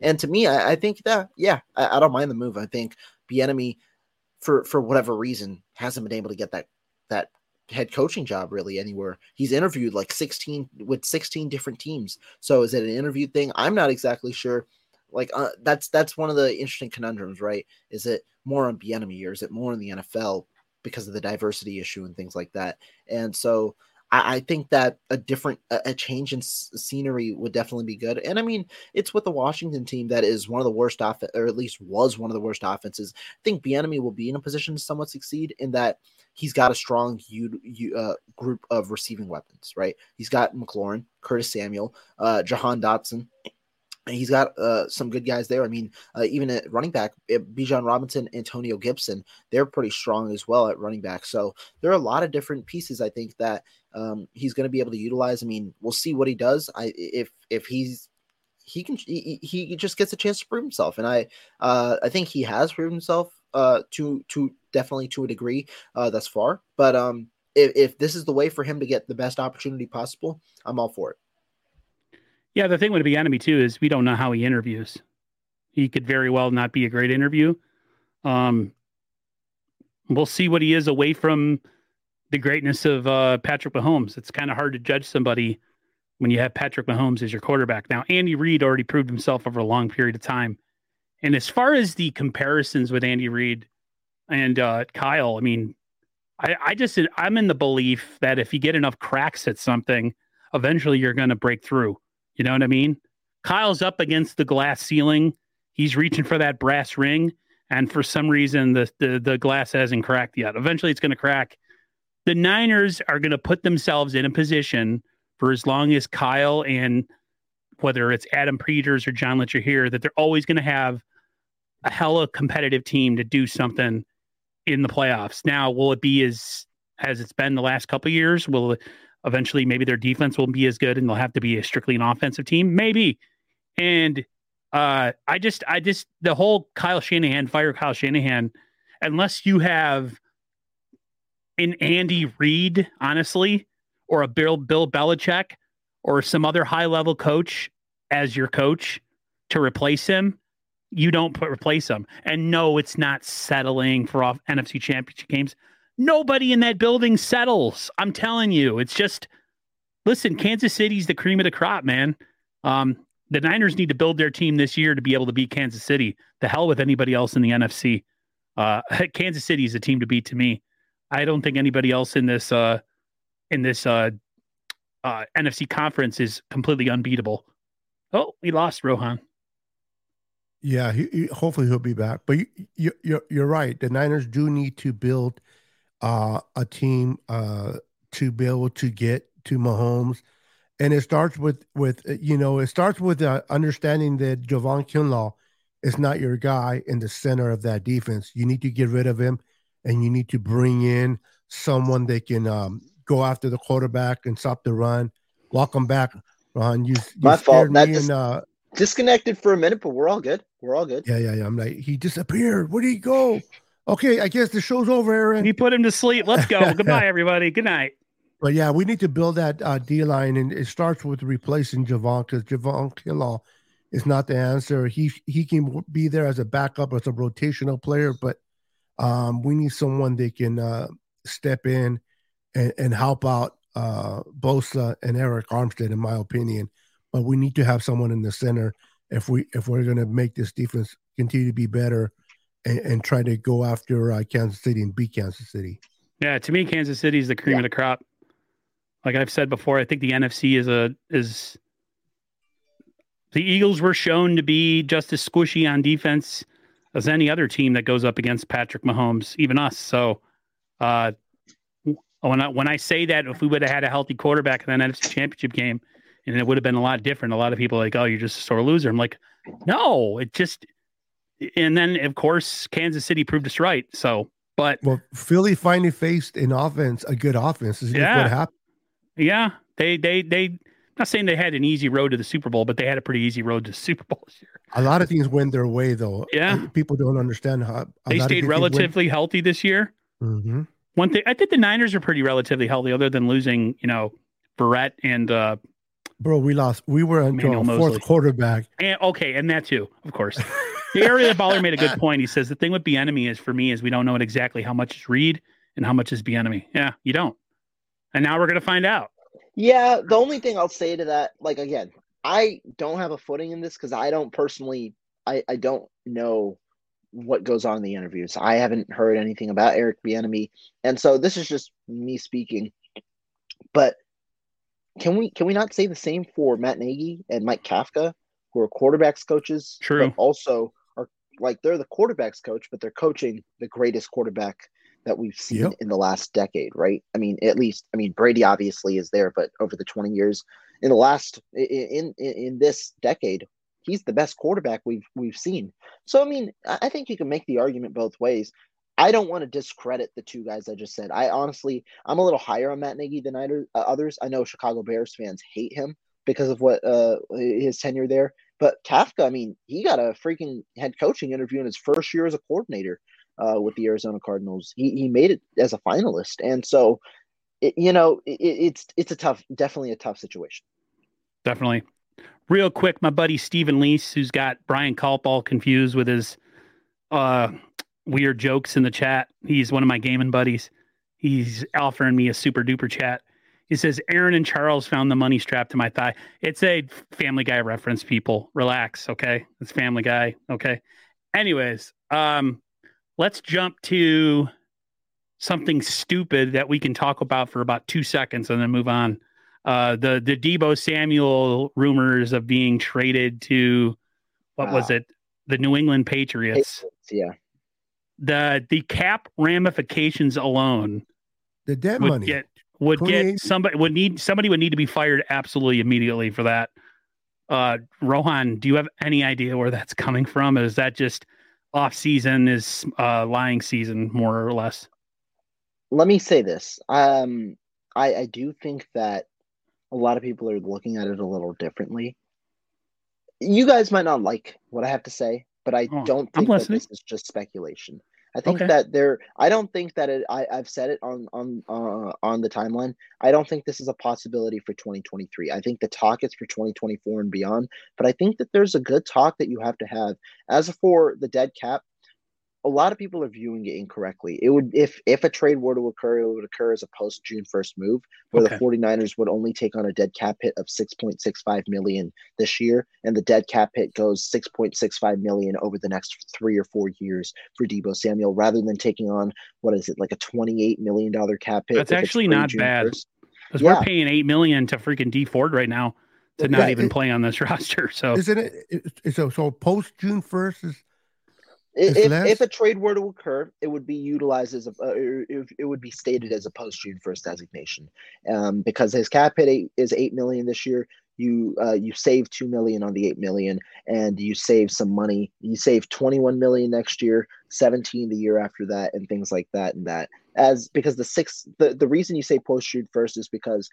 Speaker 2: And to me, I, I think that yeah, I, I, don't mind the move. I think Bieniemy, for for whatever reason, hasn't been able to get that that head coaching job really anywhere. He's interviewed like 16 with 16 different teams. So is it an interview thing? I'm not exactly sure. Like uh, that's that's one of the interesting conundrums, right? Is it more on Bieniemy or is it more in the NFL because of the diversity issue and things like that? And so I, I think that a different a, a change in s- scenery would definitely be good. And I mean, it's with the Washington team that is one of the worst off, or at least was one of the worst offenses. I think Bieniemy will be in a position to somewhat succeed in that he's got a strong u, u, uh, group of receiving weapons. Right, he's got McLaurin, Curtis Samuel, uh, Jahan Dotson. He's got uh, some good guys there. I mean, uh, even at running back, eh, Bijan Robinson, Antonio Gibson, they're pretty strong as well at running back. So there are a lot of different pieces I think that um, he's going to be able to utilize. I mean, we'll see what he does. I if if he's he can he, he just gets a chance to prove himself, and I uh, I think he has proved himself uh, to to definitely to a degree uh, thus far. But um, if, if this is the way for him to get the best opportunity possible, I'm all for it.
Speaker 1: Yeah, the thing with Bieniemy too is we don't know how he interviews. He could very well not be a great interview. Um, we'll see what he is away from the greatness of uh, Patrick Mahomes. It's kind of hard to judge somebody when you have Patrick Mahomes as your quarterback. Now, Andy Reid already proved himself over a long period of time. And as far as the comparisons with Andy Reid and uh, Kyle, I mean, I, I just I'm in the belief that if you get enough cracks at something, eventually you're going to break through. You know what I mean? Kyle's up against the glass ceiling. He's reaching for that brass ring, and for some reason the the, the glass hasn't cracked yet. Eventually, it's going to crack. The Niners are going to put themselves in a position for as long as Kyle and whether it's Adam Peters or John Lynch are here, that they're always going to have a hella competitive team to do something in the playoffs. Now, will it be as as it's been the last couple years? Will Eventually, maybe their defense won't be as good, and they'll have to be a strictly an offensive team. Maybe. And uh, I just, I just, the whole Kyle Shanahan fire Kyle Shanahan, unless you have an Andy Reid, honestly, or a Bill Bill Belichick, or some other high level coach as your coach to replace him, you don't put replace him. And no, it's not settling for off NFC championship games. Nobody in that building settles. I'm telling you, it's just listen. Kansas City's the cream of the crop, man. Um, the Niners need to build their team this year to be able to beat Kansas City. The hell with anybody else in the NFC. Uh, Kansas City is a team to beat to me. I don't think anybody else in this uh, in this uh, uh, NFC conference is completely unbeatable. Oh, we lost Rohan.
Speaker 3: Yeah, he, he, hopefully he'll be back. But you, you, you're you're right. The Niners do need to build uh, a team uh, to be able to get to Mahomes. And it starts with with you know it starts with uh, understanding that Javon Kinlaw is not your guy in the center of that defense. You need to get rid of him, and you need to bring in someone that can um, go after the quarterback and stop the run. Welcome back, Ron. You, you
Speaker 2: my fault. That dis- uh, disconnected for a minute, but we're all good. We're all good.
Speaker 3: Yeah, yeah, yeah. I'm like, he disappeared. Where did he go? Okay, I guess the show's over, Aaron.
Speaker 1: You put him to sleep. Let's go. Goodbye, everybody. Good night.
Speaker 3: But yeah, we need to build that uh, D line, and it starts with replacing Javon because Javon Kinlaw is not the answer. He he can be there as a backup, as a rotational player, but um, we need someone that can uh, step in and, and help out uh, Bosa and Arik Armstead, in my opinion. But we need to have someone in the center if we if we're going to make this defense continue to be better and, and try to go after uh, Kansas City and beat Kansas City.
Speaker 1: Yeah, to me, Kansas City is the cream yeah. of the crop. Like I've said before, I think the NFC is a is the Eagles were shown to be just as squishy on defense as any other team that goes up against Patrick Mahomes, even us. So, uh, when I when I say that, if we would have had a healthy quarterback in the NFC Championship game, and it would have been a lot different. A lot of people are like, "Oh, you're just a sore loser." I'm like, "No, it just and then of course Kansas City proved us right. So, but
Speaker 3: well, Philly finally faced an offense, a good offense. Is yeah. what happened?
Speaker 1: Yeah, they they they. Not saying they had an easy road to the Super Bowl, but they had a pretty easy road to the Super Bowl this year.
Speaker 3: A lot of things went their way, though.
Speaker 1: Yeah,
Speaker 3: people don't understand how
Speaker 1: they stayed relatively healthy this year.
Speaker 3: Mm-hmm.
Speaker 1: One thing, I think the Niners are pretty relatively healthy, other than losing, you know, Barrett and uh,
Speaker 3: Bro, we lost. We were until a fourth quarterback.
Speaker 1: And okay, and that too, of course. the area baller made a good point. He says the thing with Bieniemy is for me is we don't know exactly how much is Reid and how much is Bieniemy. Yeah, you don't. And now we're gonna find out.
Speaker 2: Yeah, the only thing I'll say to that, like again, I don't have a footing in this because I don't personally, I I don't know what goes on in the interviews. I haven't heard anything about Eric Bieniemy, and so this is just me speaking. But can we can we not say the same for Matt Nagy and Mike Kafka, who are quarterbacks coaches,
Speaker 1: True.
Speaker 2: but also like they're the quarterbacks coach, but they're coaching the greatest quarterback that we've seen yep. in the last decade, right? I mean, at least I mean Brady obviously is there, but over the 20 years in the last in in, in this decade, he's the best quarterback we've we've seen. So I mean, I think you can make the argument both ways. I don't want to discredit the two guys I just said. I honestly, I'm a little higher on Matt Nagy than uh, others. I know Chicago Bears fans hate him because of what uh, his tenure there. But Kafka, I mean, he got a freaking head coaching interview in his first year as a coordinator uh, with the Arizona Cardinals. He he made it as a finalist, and so it, you know it, it's it's a tough, definitely a tough situation.
Speaker 1: Definitely. Real quick, my buddy Stephen Lease, who's got Brian Culp all confused with his uh, weird jokes in the chat. He's one of my gaming buddies. He's offering me a super duper chat. He says, Aaron and Charles found the money strapped to my thigh. It's a Family Guy reference, people. Relax, okay? It's Family Guy, okay? Anyways, um, let's jump to something stupid that we can talk about for about two seconds and then move on. Uh, the the Deebo Samuel rumors of being traded to what wow. was it? The New England Patriots.
Speaker 2: Yeah.
Speaker 1: The the cap ramifications alone
Speaker 3: the dead
Speaker 1: would
Speaker 3: money
Speaker 1: get would get somebody would need somebody would need to be fired absolutely immediately for that. Uh, Rohan, do you have any idea where that's coming from? Is that just off season? Is uh, lying season more or less?
Speaker 2: Let me say this. Um, I, I do think that a lot of people are looking at it a little differently. You guys might not like what I have to say, but I oh, don't think that this is just speculation. I think okay. that there. I don't think that it. I, I've said it on on uh, on the timeline. I don't think this is a possibility for 2023. I think the talk is for 2024 and beyond. But I think that there's a good talk that you have to have. As for the dead cap, a lot of people are viewing it incorrectly. It would if if a trade were to occur, it would occur as a post June 1st move where okay. the 49ers would only take on a dead cap hit of 6.65 million this year and the dead cap hit goes 6.65 million over the next 3 or 4 years for Deebo Samuel rather than taking on what is it like a 28 million dollar cap hit.
Speaker 1: That's actually not June bad. Cuz yeah. we're paying 8 million to freaking Dee Ford right now to not yeah, even it, play on this roster. So
Speaker 3: Isn't it so so post June 1st is
Speaker 2: if, if a trade were to occur, it would be utilized as a, uh, it, it would be stated as a post June first designation, um, because his cap hit eight, is eight million this year. You uh, you save two million on the eight million, and you save some money. You save twenty one million next year, seventeen the year after that, and things like that. And that as because the six the the reason you say post June first is because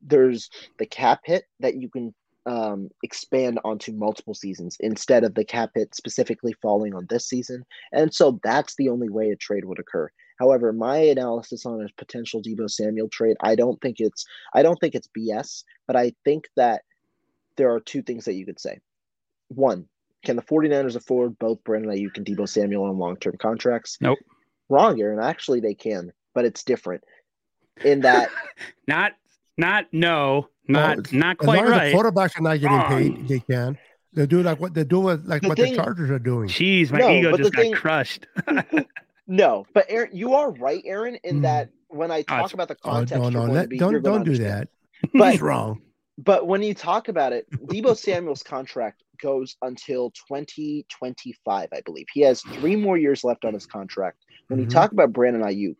Speaker 2: there's the cap hit that you can um, expand onto multiple seasons instead of the cap hit specifically falling on this season. And so that's the only way a trade would occur. However, my analysis on a potential Deebo Samuel trade, I don't think it's I don't think it's BS, but I think that there are two things that you could say. One, can the 49ers afford both Brandon Aiyuk and Deebo Samuel on long-term contracts?
Speaker 1: Nope.
Speaker 2: Wrong, Aaron. Actually, they can, but it's different in that
Speaker 1: not not no not not quite
Speaker 3: as long
Speaker 1: right.
Speaker 3: As the quarterbacks are not getting paid. They can. They do like what they do with like the what thing, the Chargers are doing.
Speaker 1: Jeez, my no, ego just got thing, crushed.
Speaker 2: no, but Aaron, you are right, Aaron, in mm. that when I talk about the context, oh, no, no, let,
Speaker 3: be, don't don't do that.
Speaker 2: But,
Speaker 3: He's wrong.
Speaker 2: But when you talk about it, Deebo Samuel's contract goes until 2025, I believe. He has three more years left on his contract. When mm-hmm. you talk about Brandon Aiyuk,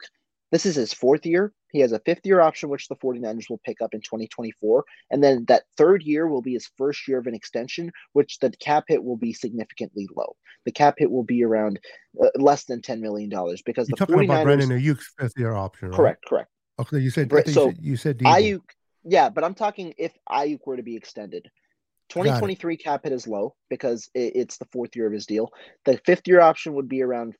Speaker 2: this is his fourth year. He has a fifth year option, which the 49ers will pick up in 2024. And then that third year will be his first year of an extension, which the cap hit will be significantly low. The cap hit will be around uh, less than $10 million because
Speaker 3: You're
Speaker 2: the
Speaker 3: talking 49ers. About Brandon Aiyuk's fifth year option, right?
Speaker 2: Correct, correct.
Speaker 3: Okay, you said, so you said, you
Speaker 2: said Aiyuk, yeah, but I'm talking if Aiyuk were to be extended. 2023 cap hit is low because it's the fourth year of his deal. The fifth year option would be around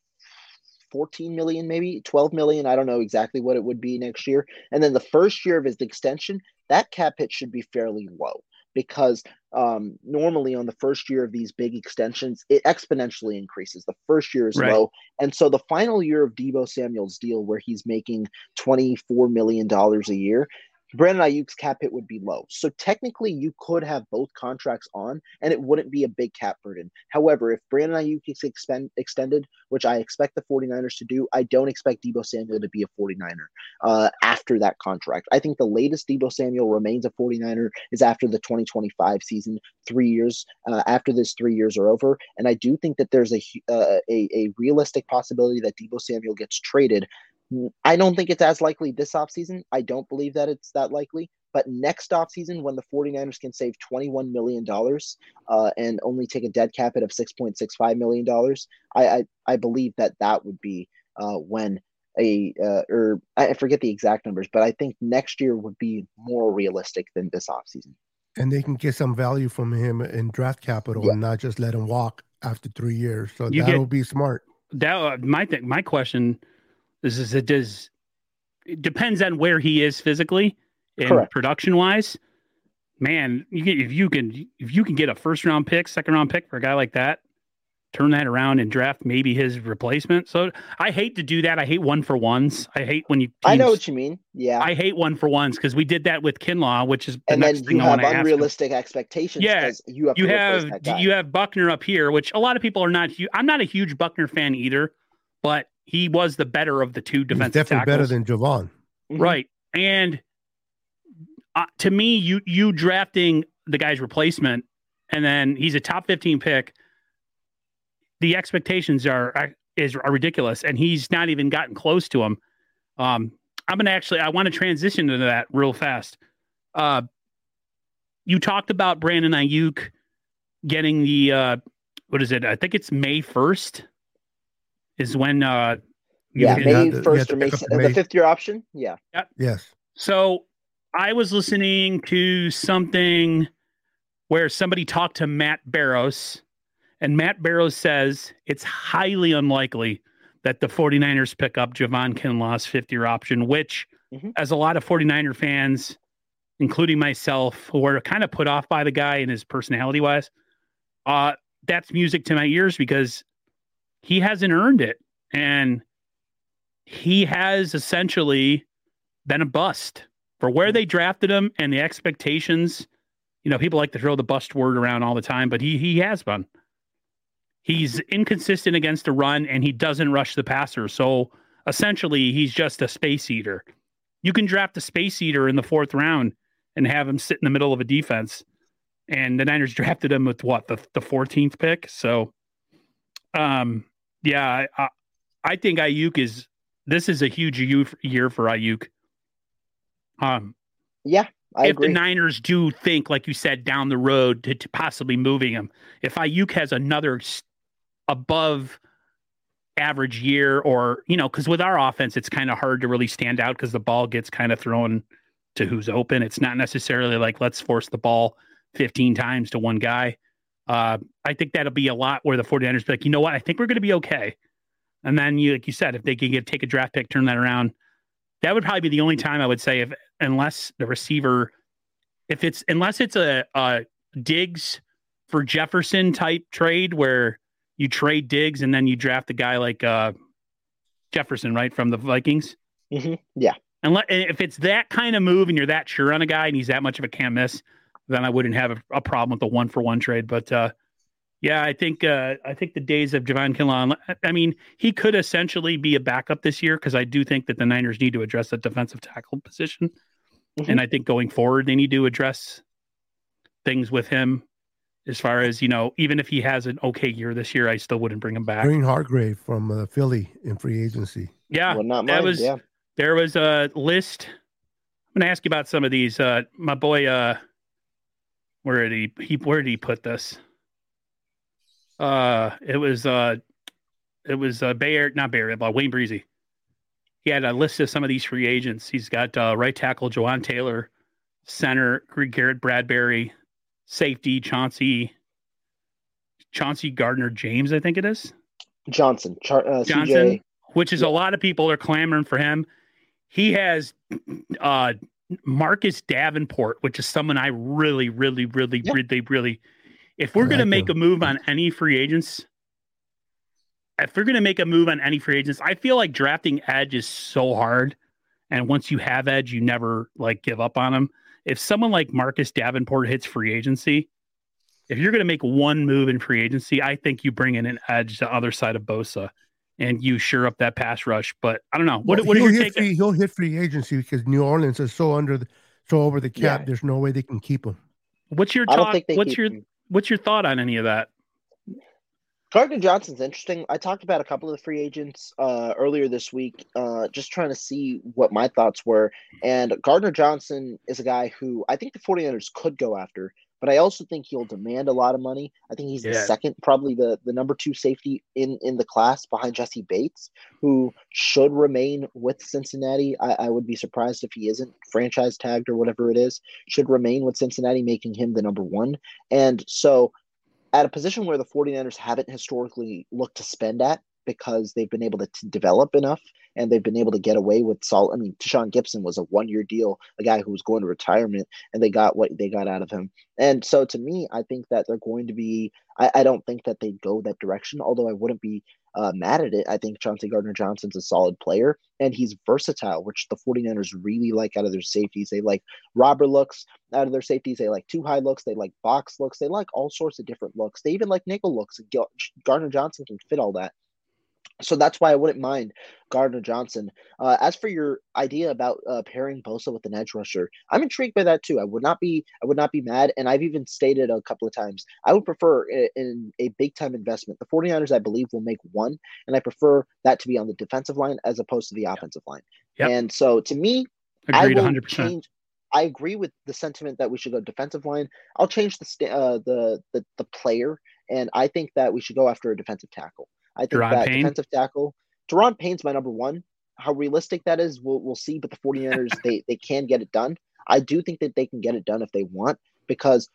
Speaker 2: 14 million, maybe 12 million. I don't know exactly what it would be next year. And then the first year of his extension, that cap hit should be fairly low because um, normally on the first year of these big extensions, it exponentially increases. The first year is right. low. And so the final year of Deebo Samuel's deal, where he's making $24 million a year, Brandon Aiyuk's cap hit would be low. So technically, you could have both contracts on, and it wouldn't be a big cap burden. However, if Brandon Aiyuk is expend, extended, which I expect the 49ers to do, I don't expect Deebo Samuel to be a 49er uh, after that contract. I think the latest Deebo Samuel remains a 49er is after the 2025 season, three years uh, after this three years are over. And I do think that there's a, uh, a, a realistic possibility that Deebo Samuel gets traded I don't think it's as likely this offseason. I don't believe that it's that likely, But next offseason, when the 49ers can save $21 million uh, and only take a dead cap hit of $6.65 million, I, I, I believe that that would be uh, when a uh, or I forget the exact numbers, but I think next year would be more realistic than this offseason.
Speaker 3: And they can get some value from him in draft capital yeah. and not just let him walk after three years. So you that'll get, be smart.
Speaker 1: That uh, my thing. My question is: Is it does it depends on where he is physically and production wise. Man, you get, if you can if you can get a first round pick, second round pick for a guy like that, turn that around and draft maybe his replacement. So I hate to do that. I hate one for ones. I hate when you. Teams,
Speaker 2: I know what you mean. Yeah,
Speaker 1: I hate one for ones because we did that with Kinlaw, which is the
Speaker 2: and
Speaker 1: next
Speaker 2: then you have unrealistic expectations.
Speaker 1: Yeah,
Speaker 2: you have
Speaker 1: you have you have Buckner up here, which a lot of people are not. I'm not a huge Buckner fan either, but he was the better of the two defensive. He's
Speaker 3: definitely
Speaker 1: tackles.
Speaker 3: better than Javon,
Speaker 1: mm-hmm. right? And uh, to me, you you drafting the guy's replacement, and then he's a top 15 pick the expectations are is are ridiculous, and he's not even gotten close to him. Um, I'm gonna actually I want to transition into that real fast. Uh, you talked about Brandon Aiyuk getting the uh, what is it? I think it's May first is when uh,
Speaker 2: yeah May first or May, May, the fifth year option. Yeah.
Speaker 1: Yep.
Speaker 3: Yes.
Speaker 1: So I was listening to something where somebody talked to Matt Barrows and Matt Barrows says it's highly unlikely that the 49ers pick up Javon Kinlaw's 50 year option, which, mm-hmm. as a lot of 49er fans, including myself, who are kind of put off by the guy and his personality wise, uh, that's music to my ears because he hasn't earned it. And he has essentially been a bust for where they drafted him and the expectations. You know, people like to throw the bust word around all the time, but he he has been. He's inconsistent against a run and he doesn't rush the passer. So essentially, he's just a space eater. You can draft a space eater in the fourth round and have him sit in the middle of a defense. And the Niners drafted him with what the the 14th pick. So, um, yeah, I, I think Aiyuk is this is a huge year for Aiyuk. Um,
Speaker 2: yeah, I
Speaker 1: if
Speaker 2: agree.
Speaker 1: the Niners do think, like you said, down the road to, to possibly moving him, if Aiyuk has another above average year or you know because with our offense it's kind of hard to really stand out because the ball gets kind of thrown to who's open it's not necessarily like let's force the ball 15 times to one guy uh, i think that'll be a lot where the 49ers be like you know what i think we're going to be okay and then you like you said if they can get take a draft pick turn that around that would probably be the only time i would say if unless the receiver if it's unless it's a, a Diggs for jefferson type trade where you trade Diggs and then you draft a guy like uh, Jefferson, right, from the Vikings.
Speaker 2: Mm-hmm. Yeah.
Speaker 1: And let, if it's that kind of move and you're that sure on a guy and he's that much of a can't miss, then I wouldn't have a, a problem with the one for one trade. But uh, yeah, I think uh, I think the days of Javon Kinlaw. I mean, he could essentially be a backup this year because I do think that the Niners need to address the defensive tackle position, mm-hmm. and I think going forward they need to address things with him as far as you know, even if he has an okay year this year, I still wouldn't bring him back.
Speaker 3: Green Hargrave from uh, Philly in free agency.
Speaker 1: Yeah,
Speaker 2: well, not
Speaker 1: that was.
Speaker 2: Yeah.
Speaker 1: There was a list. I'm gonna ask you about some of these. Uh, my boy, uh, where did he, he where did he put this? Uh, it was uh, it was uh, Bayer, not Bayer, but Wayne Breezy. He had a list of some of these free agents. He's got uh, right tackle Jawaan Taylor, center Greg Garrett Bradbury, safety Chauncey Chauncey Gardner James, I think it is
Speaker 2: Johnson. Char- uh,
Speaker 1: Johnson,
Speaker 2: CJ.
Speaker 1: which is yeah. a lot of people are clamoring for him. He has uh, Marcus Davenport, which is someone I really, really, really, yeah. really, really. If we're going to make him. a move on any free agents, if we're going to make a move on any free agents, I feel like drafting edge is so hard. And once you have edge, you never like give up on him if someone like Marcus Davenport hits free agency, if you're going to make one move in free agency, I think you bring in an edge to the other side of Bosa and you sure up that pass rush. But I don't know. What, well, what
Speaker 3: he'll,
Speaker 1: hit
Speaker 3: free, he'll hit free agency because New Orleans is so under the, so over the cap. Yeah. There's no way they can keep him.
Speaker 1: What's your thought? What's your him. what's your thought on any of that?
Speaker 2: Gardner Johnson's interesting. I talked about a couple of the free agents uh, earlier this week, uh, just trying to see what my thoughts were. And Gardner Johnson is a guy who I think the 49ers could go after, but I also think he'll demand a lot of money. I think he's yeah. the second, probably the, the number two safety in, in the class behind Jessie Bates, who should remain with Cincinnati. I, I would be surprised if he isn't franchise tagged or whatever it is, should remain with Cincinnati, making him the number one. And so at a position where the 49ers haven't historically looked to spend at because they've been able to t- develop enough and they've been able to get away with solid. I mean, Tashaun Gipson was a one year deal, a guy who was going to retirement, and they got what they got out of him. And so to me, I think that they're going to be, I, I don't think that they'd go that direction, although I wouldn't be uh, mad at it. I think Chauncey Gardner Johnson's a solid player and he's versatile, which the 49ers really like out of their safeties. They like robber looks out of their safeties. They like two high looks. They like box looks. They like all sorts of different looks. They even like nickel looks. Gardner Johnson can fit all that. So that's why I wouldn't mind Gardner Johnson. Uh, as for your idea about uh, pairing Bosa with an edge rusher, I'm intrigued by that too. I would not be I would not be mad, and I've even stated a couple of times I would prefer in, in a big time investment. The 49ers, I believe, will make one, and I prefer that to be on the defensive line as opposed to the offensive line. Yep. And so to me,
Speaker 1: Agreed, I will 100%. change.
Speaker 2: I agree with the sentiment that we should go defensive line. I'll change the uh, the, the the player, and I think that we should go after a defensive tackle. I think Daron that Payne? defensive tackle, Daron Payne's my number one. How realistic that is, we'll, we'll see. But the 49ers, they, they can get it done. I do think that they can get it done if they want because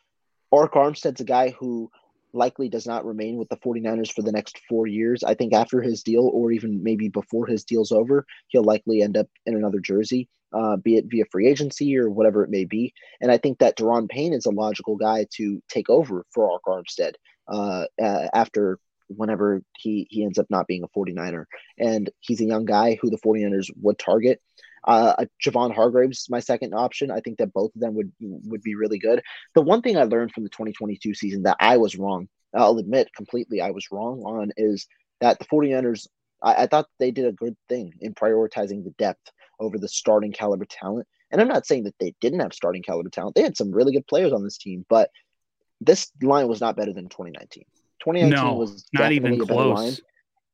Speaker 2: Arik Armstead's a guy who likely does not remain with the 49ers for the next four years. I think after his deal, or even maybe before his deal's over, he'll likely end up in another jersey, uh, be it via free agency or whatever it may be. And I think that Daron Payne is a logical guy to take over for Arik Armstead uh, uh, after whenever he he ends up not being a 49er. And he's a young guy who the 49ers would target. Uh, Javon Hargraves, is my second option. I think that both of them would would be really good. The one thing I learned from the 2022 season that I was wrong, I'll admit completely I was wrong on, is that the 49ers, I, I thought they did a good thing in prioritizing the depth over the starting caliber talent. And I'm not saying that they didn't have starting caliber talent. They had some really good players on this team, but this line was not better than 2019. 2019 no, was not even close. Line.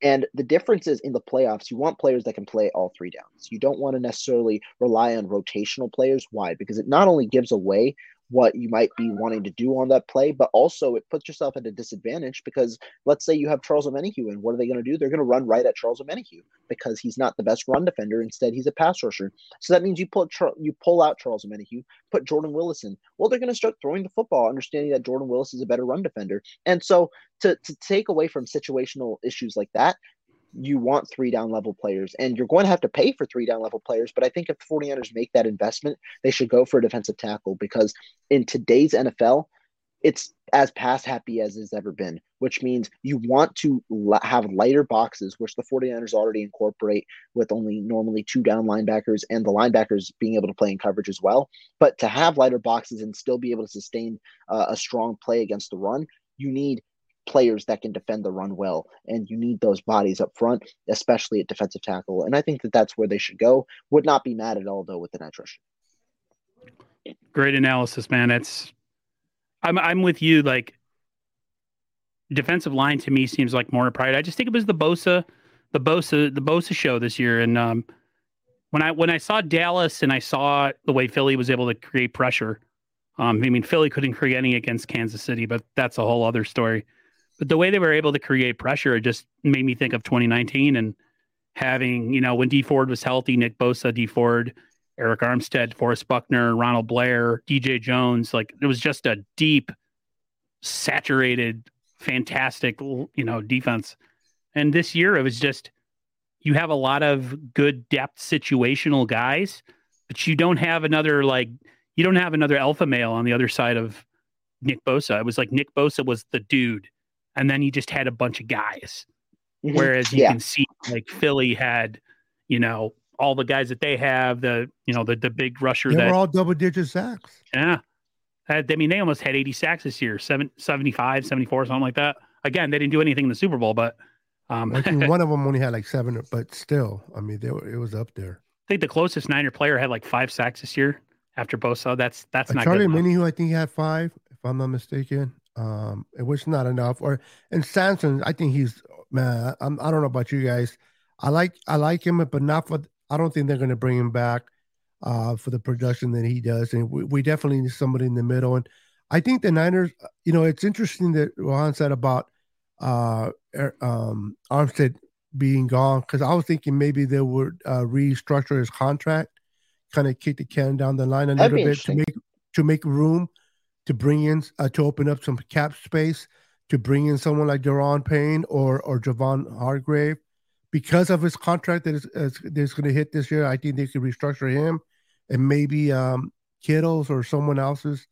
Speaker 2: And the difference is in the playoffs, you want players that can play all three downs. You don't want to necessarily rely on rotational players. Why? Because it not only gives away what you might be wanting to do on that play, but also it puts yourself at a disadvantage because let's say you have Charles Omenihu, and what are they going to do? They're going to run right at Charles Omenihu because he's not the best run defender. Instead, he's a pass rusher. So that means you pull you pull out Charles Omenihu, put Jordan Willis in. Well, they're going to start throwing the football, understanding that Jordan Willis is a better run defender. And so to to take away from situational issues like that, you want three down level players and you're going to have to pay for three down level players. But I think if the 49ers make that investment, they should go for a defensive tackle because in today's NFL, it's as pass happy as it's ever been, which means you want to have lighter boxes, which the 49ers already incorporate with only normally two down linebackers and the linebackers being able to play in coverage as well. But to have lighter boxes and still be able to sustain uh, a strong play against the run, you need players that can defend the run well, and you need those bodies up front, especially at defensive tackle. And I think that that's where they should go. Would not be mad at all though with the edge.
Speaker 1: Great analysis, man. It's I'm I'm with you. Like defensive line to me seems like more pride. I just think it was the Bosa, the Bosa, the Bosa show this year. And um, when I when I saw Dallas and I saw the way Philly was able to create pressure. Um, I mean, Philly couldn't create any against Kansas City, but that's a whole other story. But the way they were able to create pressure, it just made me think of 2019 and having, you know, when Dee Ford was healthy, Nick Bosa, Dee Ford, Arik Armstead, Forrest Buckner, Ronald Blair, DJ Jones, like it was just a deep, saturated, fantastic, you know, defense. And this year it was just you have a lot of good depth situational guys, but you don't have another like you don't have another alpha male on the other side of Nick Bosa. It was like Nick Bosa was the dude and then you just had a bunch of guys. Mm-hmm. Whereas you yeah. can see like Philly had, you know, all the guys that they have, the you know, the the big rusher
Speaker 3: they
Speaker 1: that
Speaker 3: were all double digit sacks.
Speaker 1: Yeah. I mean, they almost had 80 sacks this year, seven, 75, 74, something like that. Again, they didn't do anything in the Super Bowl, but
Speaker 3: um, I think one of them only had like seven, but still, I mean, they were, it was up there.
Speaker 1: I think the closest Niner player had like five sacks this year after Bosa. That's that's uh, not
Speaker 3: Charlie
Speaker 1: good
Speaker 3: Omenihu, who I think had five, if I'm not mistaken. Um, it was not enough. Or and Sampson, I think he's man. I'm, I don't know about you guys. I like I like him, but not for. I don't think they're going to bring him back uh, for the production that he does. And we, we definitely need somebody in the middle. And I think the Niners. You know, it's interesting that Rohan said about uh, um, Armstead being gone because I was thinking maybe they would uh, restructure his contract, kind of kick the can down the line a
Speaker 2: That'd
Speaker 3: little bit to make to make room to bring in uh, to open up some cap space to bring in someone like Daron Payne or or Javon Hargrave because of his contract that is, is going to hit this year. I think they could restructure him and maybe um, Kittle's or someone else's.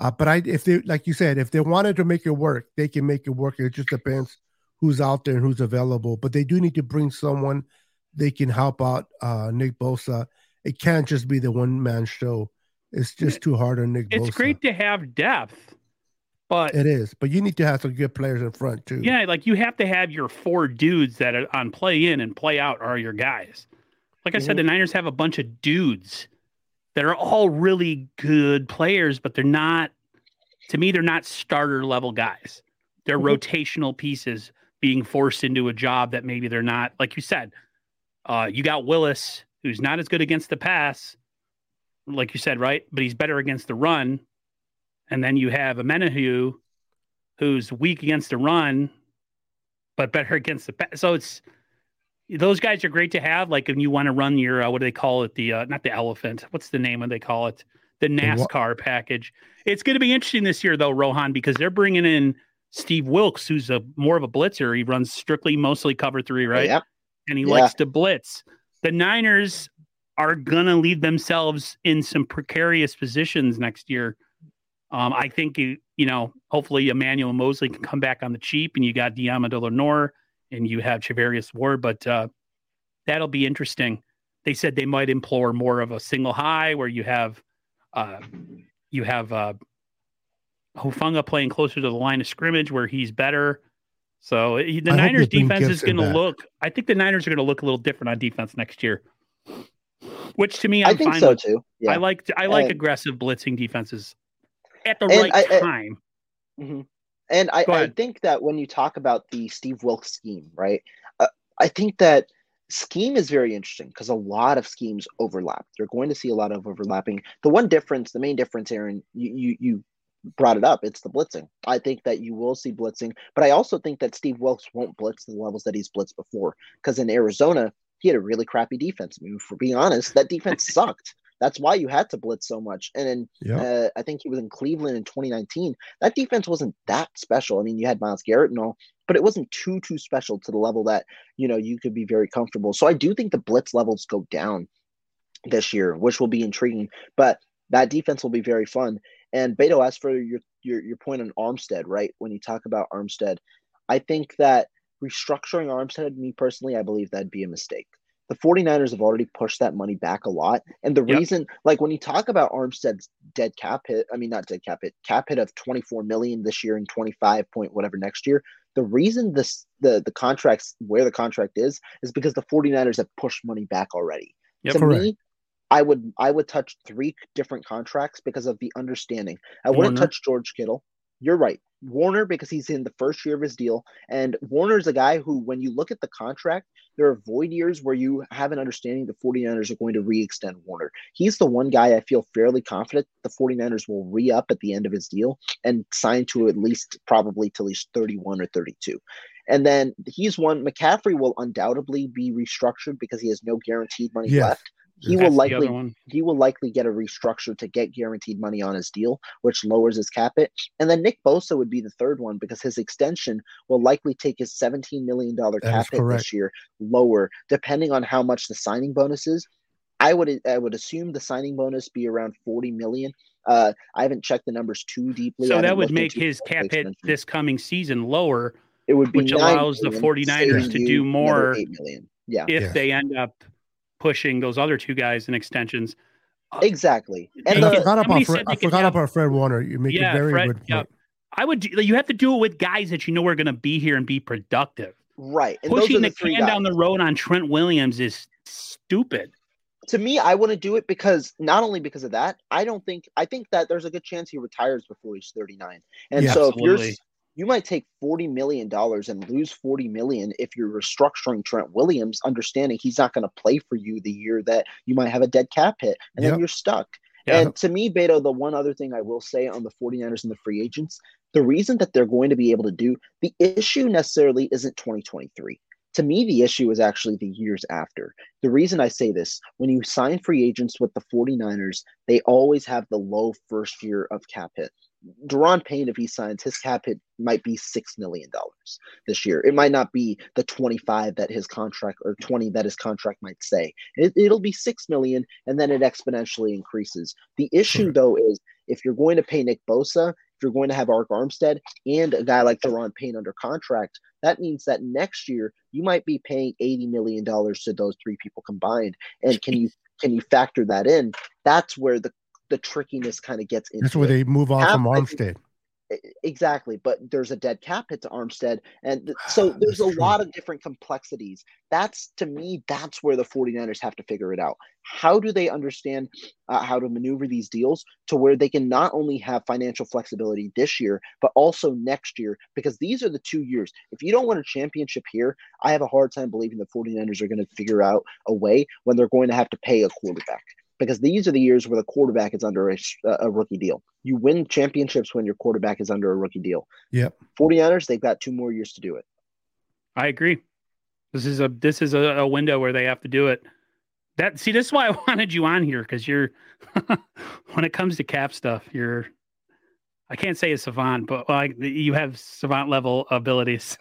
Speaker 3: Uh, but I, if they, like you said, if they wanted to make it work, they can make it work. It just depends who's out there and who's available. But they do need to bring someone they can help out uh, Nick Bosa. It can't just be the one man show. It's just too hard on Nick.
Speaker 1: It's
Speaker 3: Bosa.
Speaker 1: great to have depth, but
Speaker 3: It is, but you need to have some good players in front too.
Speaker 1: yeah, like you have to have your four dudes that are on play in and play out are your guys. Like I said, the Niners have a bunch of dudes that are all really good players, but they're not. To me, they're not starter level guys. They're
Speaker 2: Mhm.
Speaker 1: rotational pieces being forced into a job that maybe they're not. Like you said, uh, you got Willis, who's not as good against the pass, like you said, right? But he's better against the run. And then you have Amenahu, who's weak against the run, but better against the pass. So it's those guys are great to have. Like when you want to run your uh, what do they call it? The uh, not the elephant. What's the name of they call it? The
Speaker 3: The
Speaker 1: NASCAR package. It's going to be interesting this year though, Rohan, because they're bringing in Steve Wilks, who's a more of a blitzer. He runs strictly mostly cover three, right?
Speaker 2: Yeah.
Speaker 1: and he
Speaker 2: Yeah.
Speaker 1: likes to blitz. The Niners are gonna leave themselves in some precarious positions next year. Um, I think you, you know, hopefully Emmanuel Moseley can come back on the cheap, and you got Deommodore Lenoir and you have Charvarius Ward, but uh, that'll be interesting. They said they might implore more of a single high where you have uh, you have uh, Hufanga playing closer to the line of scrimmage where he's better. So uh, the
Speaker 3: I
Speaker 1: Niners defense is going to look. I think the Niners are going to look a little different on defense next year. Which to me,
Speaker 2: I
Speaker 1: I'm
Speaker 2: think
Speaker 1: fine
Speaker 2: so
Speaker 1: with.
Speaker 2: too. Yeah.
Speaker 1: I like I like
Speaker 2: And-
Speaker 1: aggressive blitzing defenses at the right
Speaker 2: I- I-
Speaker 1: time.
Speaker 2: Mhm. And I, I think that when you talk about the Steve Wilks scheme, right? Uh, I think that scheme is very interesting because a lot of schemes overlap. You're going to see a lot of overlapping. The one difference, the main difference, Aaron, you you, you brought it up. It's the blitzing. I think that you will see blitzing, but I also think that Steve Wilks won't blitz the levels that he's blitzed before because in Arizona he had a really crappy defense. I mean, for being honest, that defense sucked. That's why you had to blitz so much. And then
Speaker 3: Yeah.
Speaker 2: uh, I think he was in Cleveland in 2019. That defense wasn't that special. I mean, you had Myles Garrett and all, but it wasn't too too special to the level that you know you could be very comfortable. So I do think the blitz levels go down this year, which will be intriguing. But that defense will be very fun. And Beto, as for your your your point on Armstead, right? When you talk about Armstead, I think that restructuring Armstead, me personally, I believe that'd be a mistake. The 49ers have already pushed that money back a lot. And the
Speaker 1: Yep.
Speaker 2: reason, like when you talk about Armstead's dead cap hit, I mean not dead cap hit, cap hit of 24 million this year and 25 point whatever next year. The reason this the the contracts where the contract is is because the 49ers have pushed money back already.
Speaker 1: Yep.
Speaker 2: to
Speaker 3: Correct.
Speaker 2: me, I would I would touch three different contracts because of the understanding. I wouldn't
Speaker 1: Warner.
Speaker 2: touch George Kittle. You're right. Warner because he's in the first year of his deal, and Warner's a guy who, when you look at the contract, there are void years where you have an understanding the 49ers are going to re-extend Warner. He's the one guy I feel fairly confident the 49ers will re-up at the end of his deal and sign to at least probably to at least 31 or 32. And then he's one McCaffrey will undoubtedly be restructured because he has no guaranteed money
Speaker 3: Yes.
Speaker 2: left. He
Speaker 1: That's
Speaker 2: will likely he will likely get a restructure to get guaranteed money on his deal, which lowers his cap hit. And then Nick Bosa would be the third one because his extension will likely take his $17 million cap
Speaker 3: is
Speaker 2: hit
Speaker 3: correct.
Speaker 2: this year lower, depending on how much the signing bonus is. I would I would assume the signing bonus be around 40 million. Uh, I haven't checked the numbers too deeply.
Speaker 1: So that would make his cap hit this coming season lower
Speaker 2: it would be
Speaker 1: which
Speaker 2: 9
Speaker 1: allows the
Speaker 2: million,
Speaker 1: 49ers to do more
Speaker 2: 8 million. Yeah.
Speaker 1: if
Speaker 3: Yeah.
Speaker 1: they end up pushing those other two guys in extensions.
Speaker 2: Uh, exactly.
Speaker 1: And
Speaker 2: And
Speaker 3: I
Speaker 1: the-
Speaker 3: forgot
Speaker 1: somebody
Speaker 3: about Fred,
Speaker 1: said
Speaker 3: I forgot
Speaker 1: have-
Speaker 3: about Fred Warner. You make
Speaker 1: Yeah,
Speaker 3: a very
Speaker 1: Fred-
Speaker 3: good
Speaker 1: yeah.
Speaker 3: point.
Speaker 1: I would do, you have to do it with guys that you know are going to be here and be productive.
Speaker 2: right. And those
Speaker 1: Pushing
Speaker 2: are
Speaker 1: the,
Speaker 2: the three
Speaker 1: can down the road on Trent Williams is stupid.
Speaker 2: to me, I want to do it because not only because of that, I don't think I think that there's a good chance he retires before he's 39. And
Speaker 3: Yeah,
Speaker 2: so if
Speaker 1: absolutely.
Speaker 2: you're you might take 40 million dollars and lose 40 million if you're restructuring Trent Williams, understanding he's not going to play for you the year that you might have a dead cap hit and
Speaker 3: Yep.
Speaker 2: then you're stuck.
Speaker 1: Yeah.
Speaker 2: And to me, Beto, the one other thing I will say on the 49ers and the free agents, the reason that they're going to be able to do the issue necessarily isn't 2023. To me, the issue is actually the years after. The reason I say this, when you sign free agents with the 49ers, they always have the low first year of cap hit. Daron Payne, if he signs, his cap hit might be six million dollars this year. It might not be the 25 that his contract or 20 that his contract might say. It, it'll be six million, and then it exponentially increases. The issue,
Speaker 3: hmm.
Speaker 2: though, is if you're going to pay Nick Bosa, if you're going to have Arik Armstead and a guy like Daron Payne under contract, that means that next year you might be paying 80 million dollars to those three people combined. And can you can you factor that in? That's where the the trickiness kind of gets into
Speaker 3: That's where
Speaker 2: it.
Speaker 3: they move on
Speaker 2: Cap,
Speaker 3: from Armstead.
Speaker 2: Exactly, but there's a dead cap hit to Armstead, and th- so there's a
Speaker 3: true.
Speaker 2: lot of different complexities. That's to me, that's where the 49ers have to figure it out. How do they understand uh, how to maneuver these deals to where they can not only have financial flexibility this year, but also next year? Because these are the two years. If you don't win a championship here, I have a hard time believing the 49ers are going to figure out a way when they're going to have to pay a quarterback. Because these are the years where the quarterback is under a, a rookie deal. You win championships when your quarterback is under a rookie deal.
Speaker 3: Yep.
Speaker 2: 49ers, they've got two more years to do it.
Speaker 1: I agree. This is a this is a, a window where they have to do it. That see, this is why I wanted you on here because you're when it comes to cap stuff, you're I can't say a savant, but like you have savant level abilities.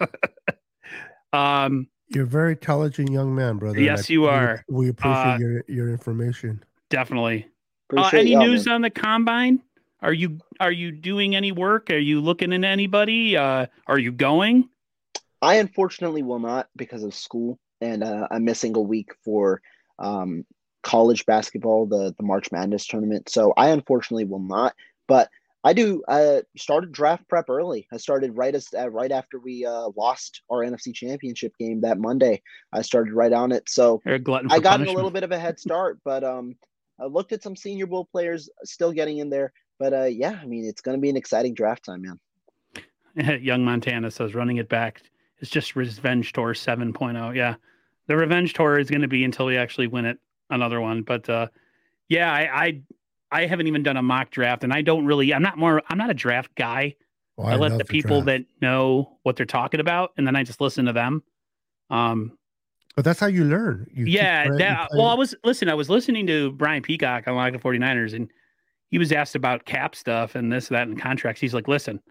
Speaker 1: um,
Speaker 3: You're a very intelligent young man, brother.
Speaker 1: Yes,
Speaker 3: I-
Speaker 1: you
Speaker 3: we-
Speaker 1: are.
Speaker 3: We appreciate
Speaker 1: Uh,
Speaker 3: your your information.
Speaker 1: Definitely. Uh, any
Speaker 2: y'all,
Speaker 1: news
Speaker 2: man.
Speaker 1: on the combine? Are you are you doing any work? Are you looking into anybody? Uh, are you going?
Speaker 2: I unfortunately will not because of school, and uh, I'm missing a week for um, college basketball, the the March Madness tournament. So I unfortunately will not. But I do. I started draft prep early. I started right as uh, right after we uh, lost our NFC Championship game that Monday. I started right on it. So
Speaker 1: Or a glutton for
Speaker 2: I got in a little bit of a head start, but um, I looked at some Senior Bowl players still getting in there. But uh, yeah, I mean, it's going to be an exciting draft time, man.
Speaker 1: Young Montana says running it back is just Revenge Tour 7.0. Yeah. The Revenge Tour is going to be until we actually win it another one. But uh yeah, I, I I haven't even done a mock draft and I don't really I'm not more I'm not a draft guy.
Speaker 3: Oh,
Speaker 1: I, let the people
Speaker 3: draft.
Speaker 1: that know what they're talking about and then I just listen to them. Um
Speaker 3: But that's how you learn. You
Speaker 1: yeah, that, well, I was listen. I was listening to Brian Peacock on Locked 49ers, and he was asked about cap stuff and this, that, and contracts. He's like, "Listen,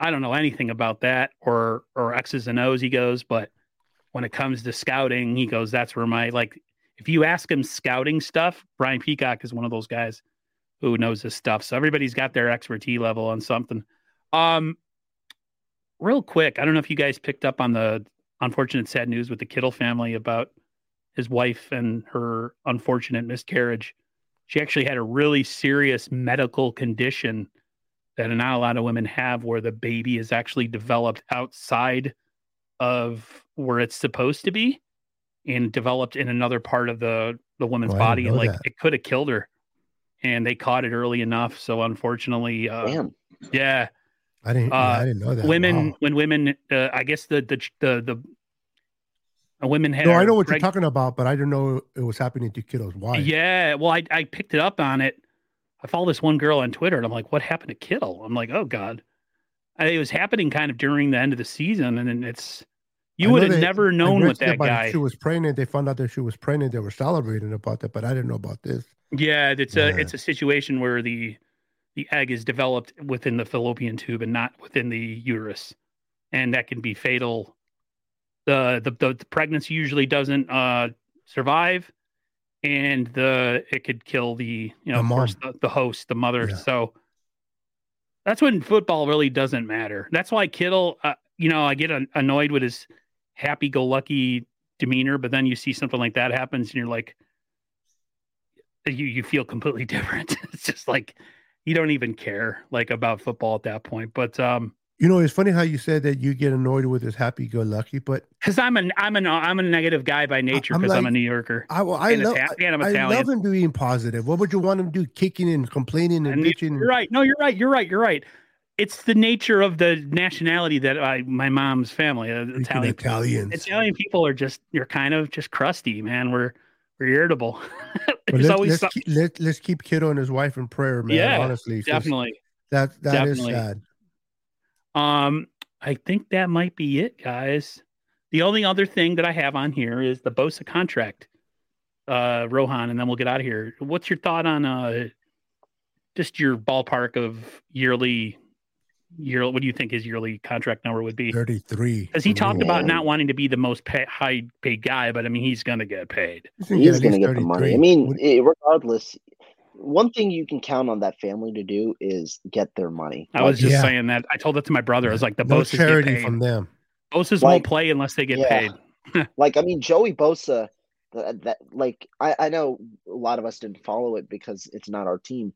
Speaker 1: I don't know anything about that or or X's and O's." He goes, "But when it comes to scouting, he goes, that's where my like. If you ask him scouting stuff, Brian Peacock is one of those guys who knows this stuff. So everybody's got their expertise level on something. Um, real quick, I don't know if you guys picked up on the unfortunate sad news with the Kittle family about his wife and her unfortunate miscarriage. She actually had a really serious medical condition that not a lot of women have where the baby is actually developed outside of where it's supposed to be and developed in another part of the the woman's
Speaker 3: Oh,
Speaker 1: body and like
Speaker 3: that.
Speaker 1: it could have killed her and they caught it early enough so unfortunately uh,
Speaker 2: Damn.
Speaker 1: yeah
Speaker 3: I didn't.
Speaker 1: uh,
Speaker 3: I didn't know that.
Speaker 1: women
Speaker 3: Wow.
Speaker 1: when women uh, i guess the the the the uh, women had
Speaker 3: No, I know what you're talking about, but I didn't know it was happening to Kittle's wife.
Speaker 1: yeah well I, I picked it up on it i follow this one girl on twitter and i'm like what happened to kittle i'm like oh god it was happening kind of during the end of the season and then it's you would have never known what that guy
Speaker 3: She was pregnant. They found out that she was pregnant. They were celebrating about that, but I didn't know about this.
Speaker 1: Yeah, it's
Speaker 3: Yeah.
Speaker 1: a it's a situation where the the egg is developed within the fallopian tube and not within the uterus, and that can be fatal. The the the, the pregnancy usually doesn't uh, survive, and the it could kill the you know
Speaker 3: The
Speaker 1: of course, the, the host, the mother.
Speaker 3: Yeah.
Speaker 1: So that's when football really doesn't matter. That's why Kittle, uh, you know, I get an- annoyed with his happy-go-lucky demeanor, but then you see something like that happens, and you're like, you you feel completely different. it's just like you don't even care like about football at that point. But um,
Speaker 3: You know, it's funny how you said that you get annoyed with this happy-go-lucky, but
Speaker 1: Because I'm an I'm an I'm a negative guy by nature
Speaker 3: I'm
Speaker 1: because I'm, a New Yorker.
Speaker 3: I well, I love
Speaker 1: Ita- and I'm
Speaker 3: I love him being positive. What would you want him to do? Kicking and complaining and,
Speaker 1: And
Speaker 3: bitching.
Speaker 1: You're right. No, you're right. You're right. You're right. It's the nature of the nationality that I my mom's family, uh, Italian.
Speaker 3: Italians.
Speaker 1: Italian people are just you're kind of just crusty, man. We're we're irritable. There's
Speaker 3: let's,
Speaker 1: always
Speaker 3: let's, keep, let, let's keep Kittle and his wife in prayer, man.
Speaker 1: Yeah,
Speaker 3: honestly,
Speaker 1: Definitely.
Speaker 3: That that is
Speaker 1: definitely.
Speaker 3: sad.
Speaker 1: Um, I think that might be it, guys. The only other thing that I have on here is the Bosa contract, uh, Rohan, and then we'll get out of here. What's your thought on uh, just your ballpark of yearly, year? What do you think his yearly contract number would be?
Speaker 3: Thirty-three.
Speaker 1: Because he talked about not wanting to be the most pay, high paid guy, but I mean he's going to get paid.
Speaker 2: He's going to get the money. I mean,
Speaker 3: What-
Speaker 2: regardless, one thing you can count on that family to do is get their money.
Speaker 1: I was just
Speaker 3: Yeah.
Speaker 1: saying that. I told that to my brother. I was like, the
Speaker 3: no
Speaker 1: Bosas get
Speaker 3: charity
Speaker 1: paid.
Speaker 3: from them.
Speaker 1: Bosas
Speaker 2: Like-
Speaker 1: won't play unless they get
Speaker 2: Yeah.
Speaker 1: paid.
Speaker 2: like I mean Joey Bosa that, that like I, I know a lot of us didn't follow it because it's not our team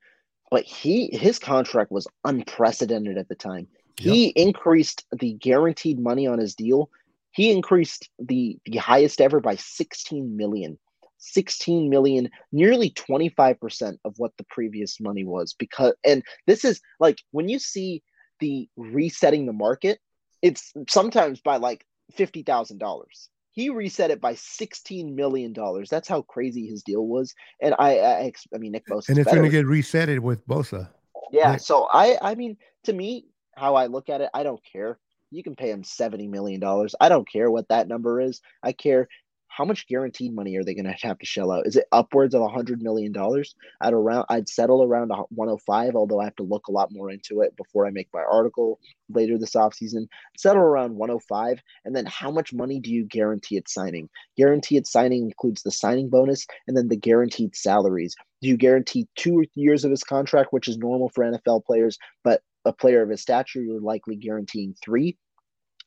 Speaker 2: but he his contract was unprecedented at the time. He increased the guaranteed money on his deal. He increased the the highest ever by 16 million. 16 million nearly 25% of what the previous money was because and this is like when you see the resetting the market it's sometimes by like $50,000 he reset it by sixteen million dollars. That's how crazy his deal was. And I, I, I mean, Nick Bosa.
Speaker 3: And it's going to get resetted with Bosa.
Speaker 2: yeah.
Speaker 3: right.
Speaker 2: So I, I mean, to me, how I look at it, I don't care. You can pay him seventy million dollars. I don't care what that number is. I care how much guaranteed money are they going to have to shell out? Is it upwards of a hundred million dollars? I'd around, I'd settle around 105. Although I have to look a lot more into it before I make my article later this offseason. Settle around 105, and then how much money do you guarantee at signing? Guarantee at signing includes the signing bonus and then the guaranteed salaries. Do you guarantee two years of his contract, which is normal for NFL players, but a player of his stature, you're likely guaranteeing three?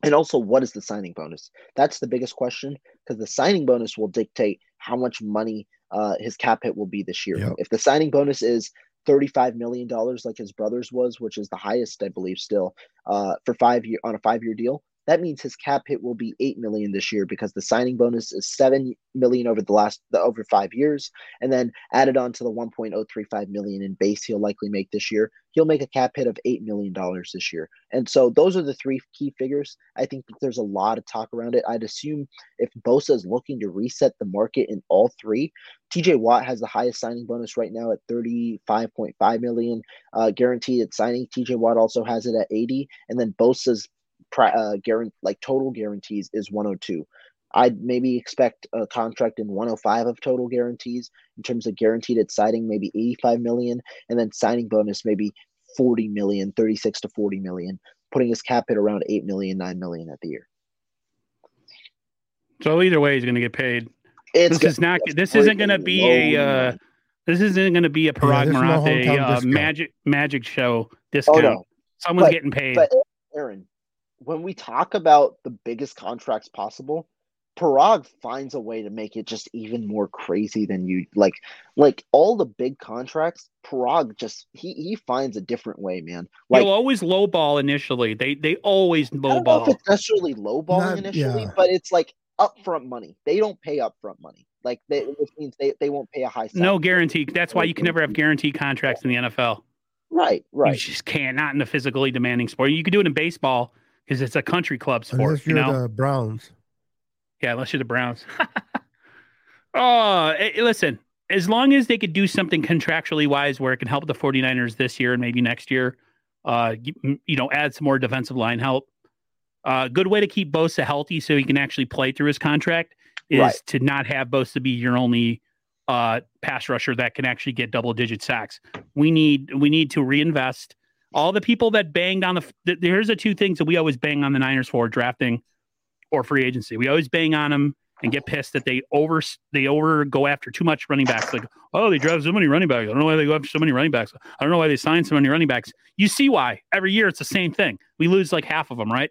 Speaker 2: And also, what is the signing bonus? That's the biggest question because the signing bonus will dictate how much money uh, his cap hit will be this year.
Speaker 3: Yep.
Speaker 2: If the signing bonus is $35 million, like his brother's was, which is the highest, I believe, still uh, for five year on a five year deal, that means his cap hit will be eight million this year because the signing bonus is seven million over the last the, over five years, and then added on to the 1.035 million in base he'll likely make this year, he'll make a cap hit of eight million dollars this year. And so those are the three key figures. I think there's a lot of talk around it. I'd assume if Bosa is looking to reset the market in all three, TJ Watt has the highest signing bonus right now at 35.5 million uh, guaranteed at signing. TJ Watt also has it at 80, and then Bosa's uh, guarantee like total guarantees is 102. I'd maybe expect a contract in 105 of total guarantees in terms of guaranteed at signing, maybe 85 million, and then signing bonus maybe 40 million, 36 to 40 million, putting his cap hit around 8 million, 9 million at the year.
Speaker 1: So either way, he's going to get paid.
Speaker 2: It's
Speaker 1: this is not. This isn't going to be a. Uh, this isn't going to be a Paraag
Speaker 3: there's no
Speaker 1: Marathe uh, magic magic show discount.
Speaker 2: no.
Speaker 1: Someone's
Speaker 2: But-
Speaker 1: getting paid.
Speaker 2: But Aaron, when we talk about the biggest contracts possible, Paraag finds a way to make it just even more crazy than you like. Like all the big contracts, Paraag just he he finds a different way, man. Like
Speaker 1: You'll always lowball initially. They they always
Speaker 2: I don't know if
Speaker 1: lowball.
Speaker 2: it's necessarily lowballing
Speaker 3: Not-
Speaker 2: initially,
Speaker 3: yeah.
Speaker 2: but it's like upfront money. They don't pay upfront money. Like they, which means they, they won't pay a high salary.
Speaker 1: No guarantee. That's why you can never have guaranteed contracts in the NFL.
Speaker 2: Right, right.
Speaker 1: You just can't. Not in a physically demanding sport. You can do it in baseball because it's a country club sport.
Speaker 3: Unless
Speaker 1: You
Speaker 3: you're
Speaker 1: know.
Speaker 3: the Browns.
Speaker 1: Yeah, unless you're the Browns. oh, eh, listen, as long as they could do something contractually wise where it can help the 49ers this year and maybe next year, uh, you, you know, add some more defensive line help. Uh, good way to keep Bosa healthy so he can actually play through his contract is
Speaker 2: Right.
Speaker 1: to not have Bosa be your only uh, pass rusher that can actually get double digit sacks. We need we need to reinvest. All the people that banged on the th- here's the two things that we always bang on the Niners for drafting or free agency. We always bang on them and get pissed that they over they over go after too much running backs. Like, oh, they draft so many running backs. I don't know why they go after so many running backs. I don't know why they sign so many running backs. You see why every year it's the same thing. We lose like half of them, right?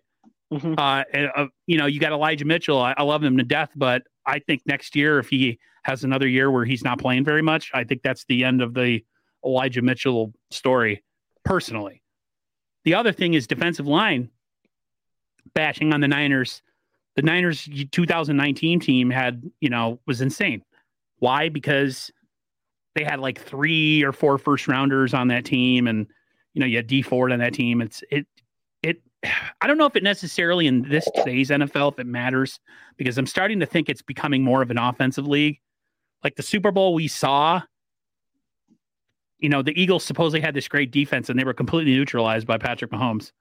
Speaker 2: Mhm.
Speaker 1: Uh, and, uh, you know, you got Elijah Mitchell. I, I love him to death, but I think next year, if he has another year where he's not playing very much, I think that's the end of the Elijah Mitchell story. Personally, the other thing is defensive line. bashing on the Niners. The Niners 2019 team had, you know, was insane. Why? Because they had like three or four first rounders on that team, and you know, you had Dee Ford on that team. It's it it. I don't know if it necessarily in this today's NFL if it matters because I'm starting to think it's becoming more of an offensive league. Like the Super Bowl we saw, you know, the Eagles supposedly had this great defense and they were completely neutralized by Patrick Mahomes.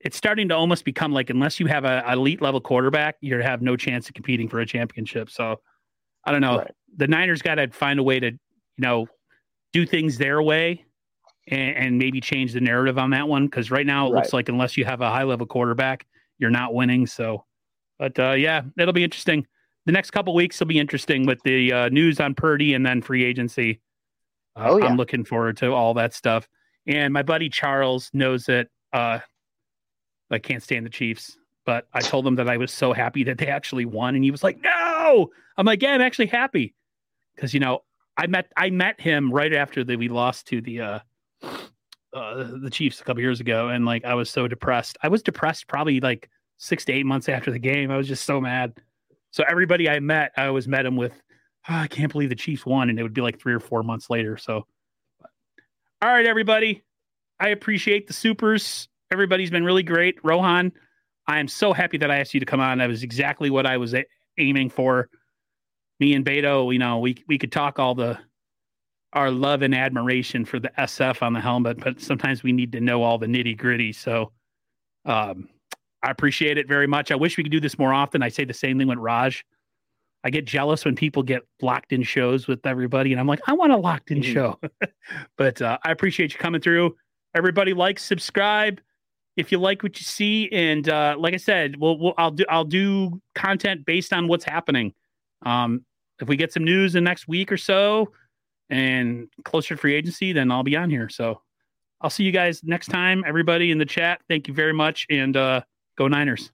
Speaker 1: It's starting to almost become like unless you have a elite level quarterback, you have no chance of competing for a championship. So I don't know. Right. The Niners got to find a way to, you know, do things their way and, and maybe change the narrative on that one because right now it right. looks like unless you have a high level quarterback, you're not winning. So, but uh, yeah, it'll be interesting. The next couple weeks will be interesting with the uh, news on Purdy and then free agency. Uh, oh, yeah. I'm looking forward to all that stuff. And my buddy Charles knows that uh, I can't stand the Chiefs, but I told him that I was so happy that they actually won, and he was like, "No!" I'm like, "Yeah, I'm actually happy," because you know I met I met him right after that we lost to the uh, uh, the Chiefs a couple years ago, and like I was so depressed. I was depressed probably like six to eight months after the game. I was just so mad. So everybody I met, I always met him with, oh, I can't believe the Chiefs won, and it would be like three or four months later. So, all right, everybody, I appreciate the supers. Everybody's been really great. Rohan, I am so happy that I asked you to come on. That was exactly what I was a- aiming for. Me and Beto, you know, we we could talk all the our love and admiration for the SF on the helmet, but sometimes we need to know all the nitty gritty. So um, I appreciate it very much. I wish we could do this more often. I say the same thing with Raj. I get jealous when people get locked in shows with everybody, and I'm like, I want a locked in mm-hmm. show. but uh, I appreciate you coming through. Everybody, like, subscribe if you like what you see, and uh, like I said, we'll, we'll I'll do I'll do content based on what's happening. Um, if we get some news in the next week or so, and closer to free agency, then I'll be on here. So I'll see you guys next time. Everybody in the chat, thank you very much, and uh, go Niners.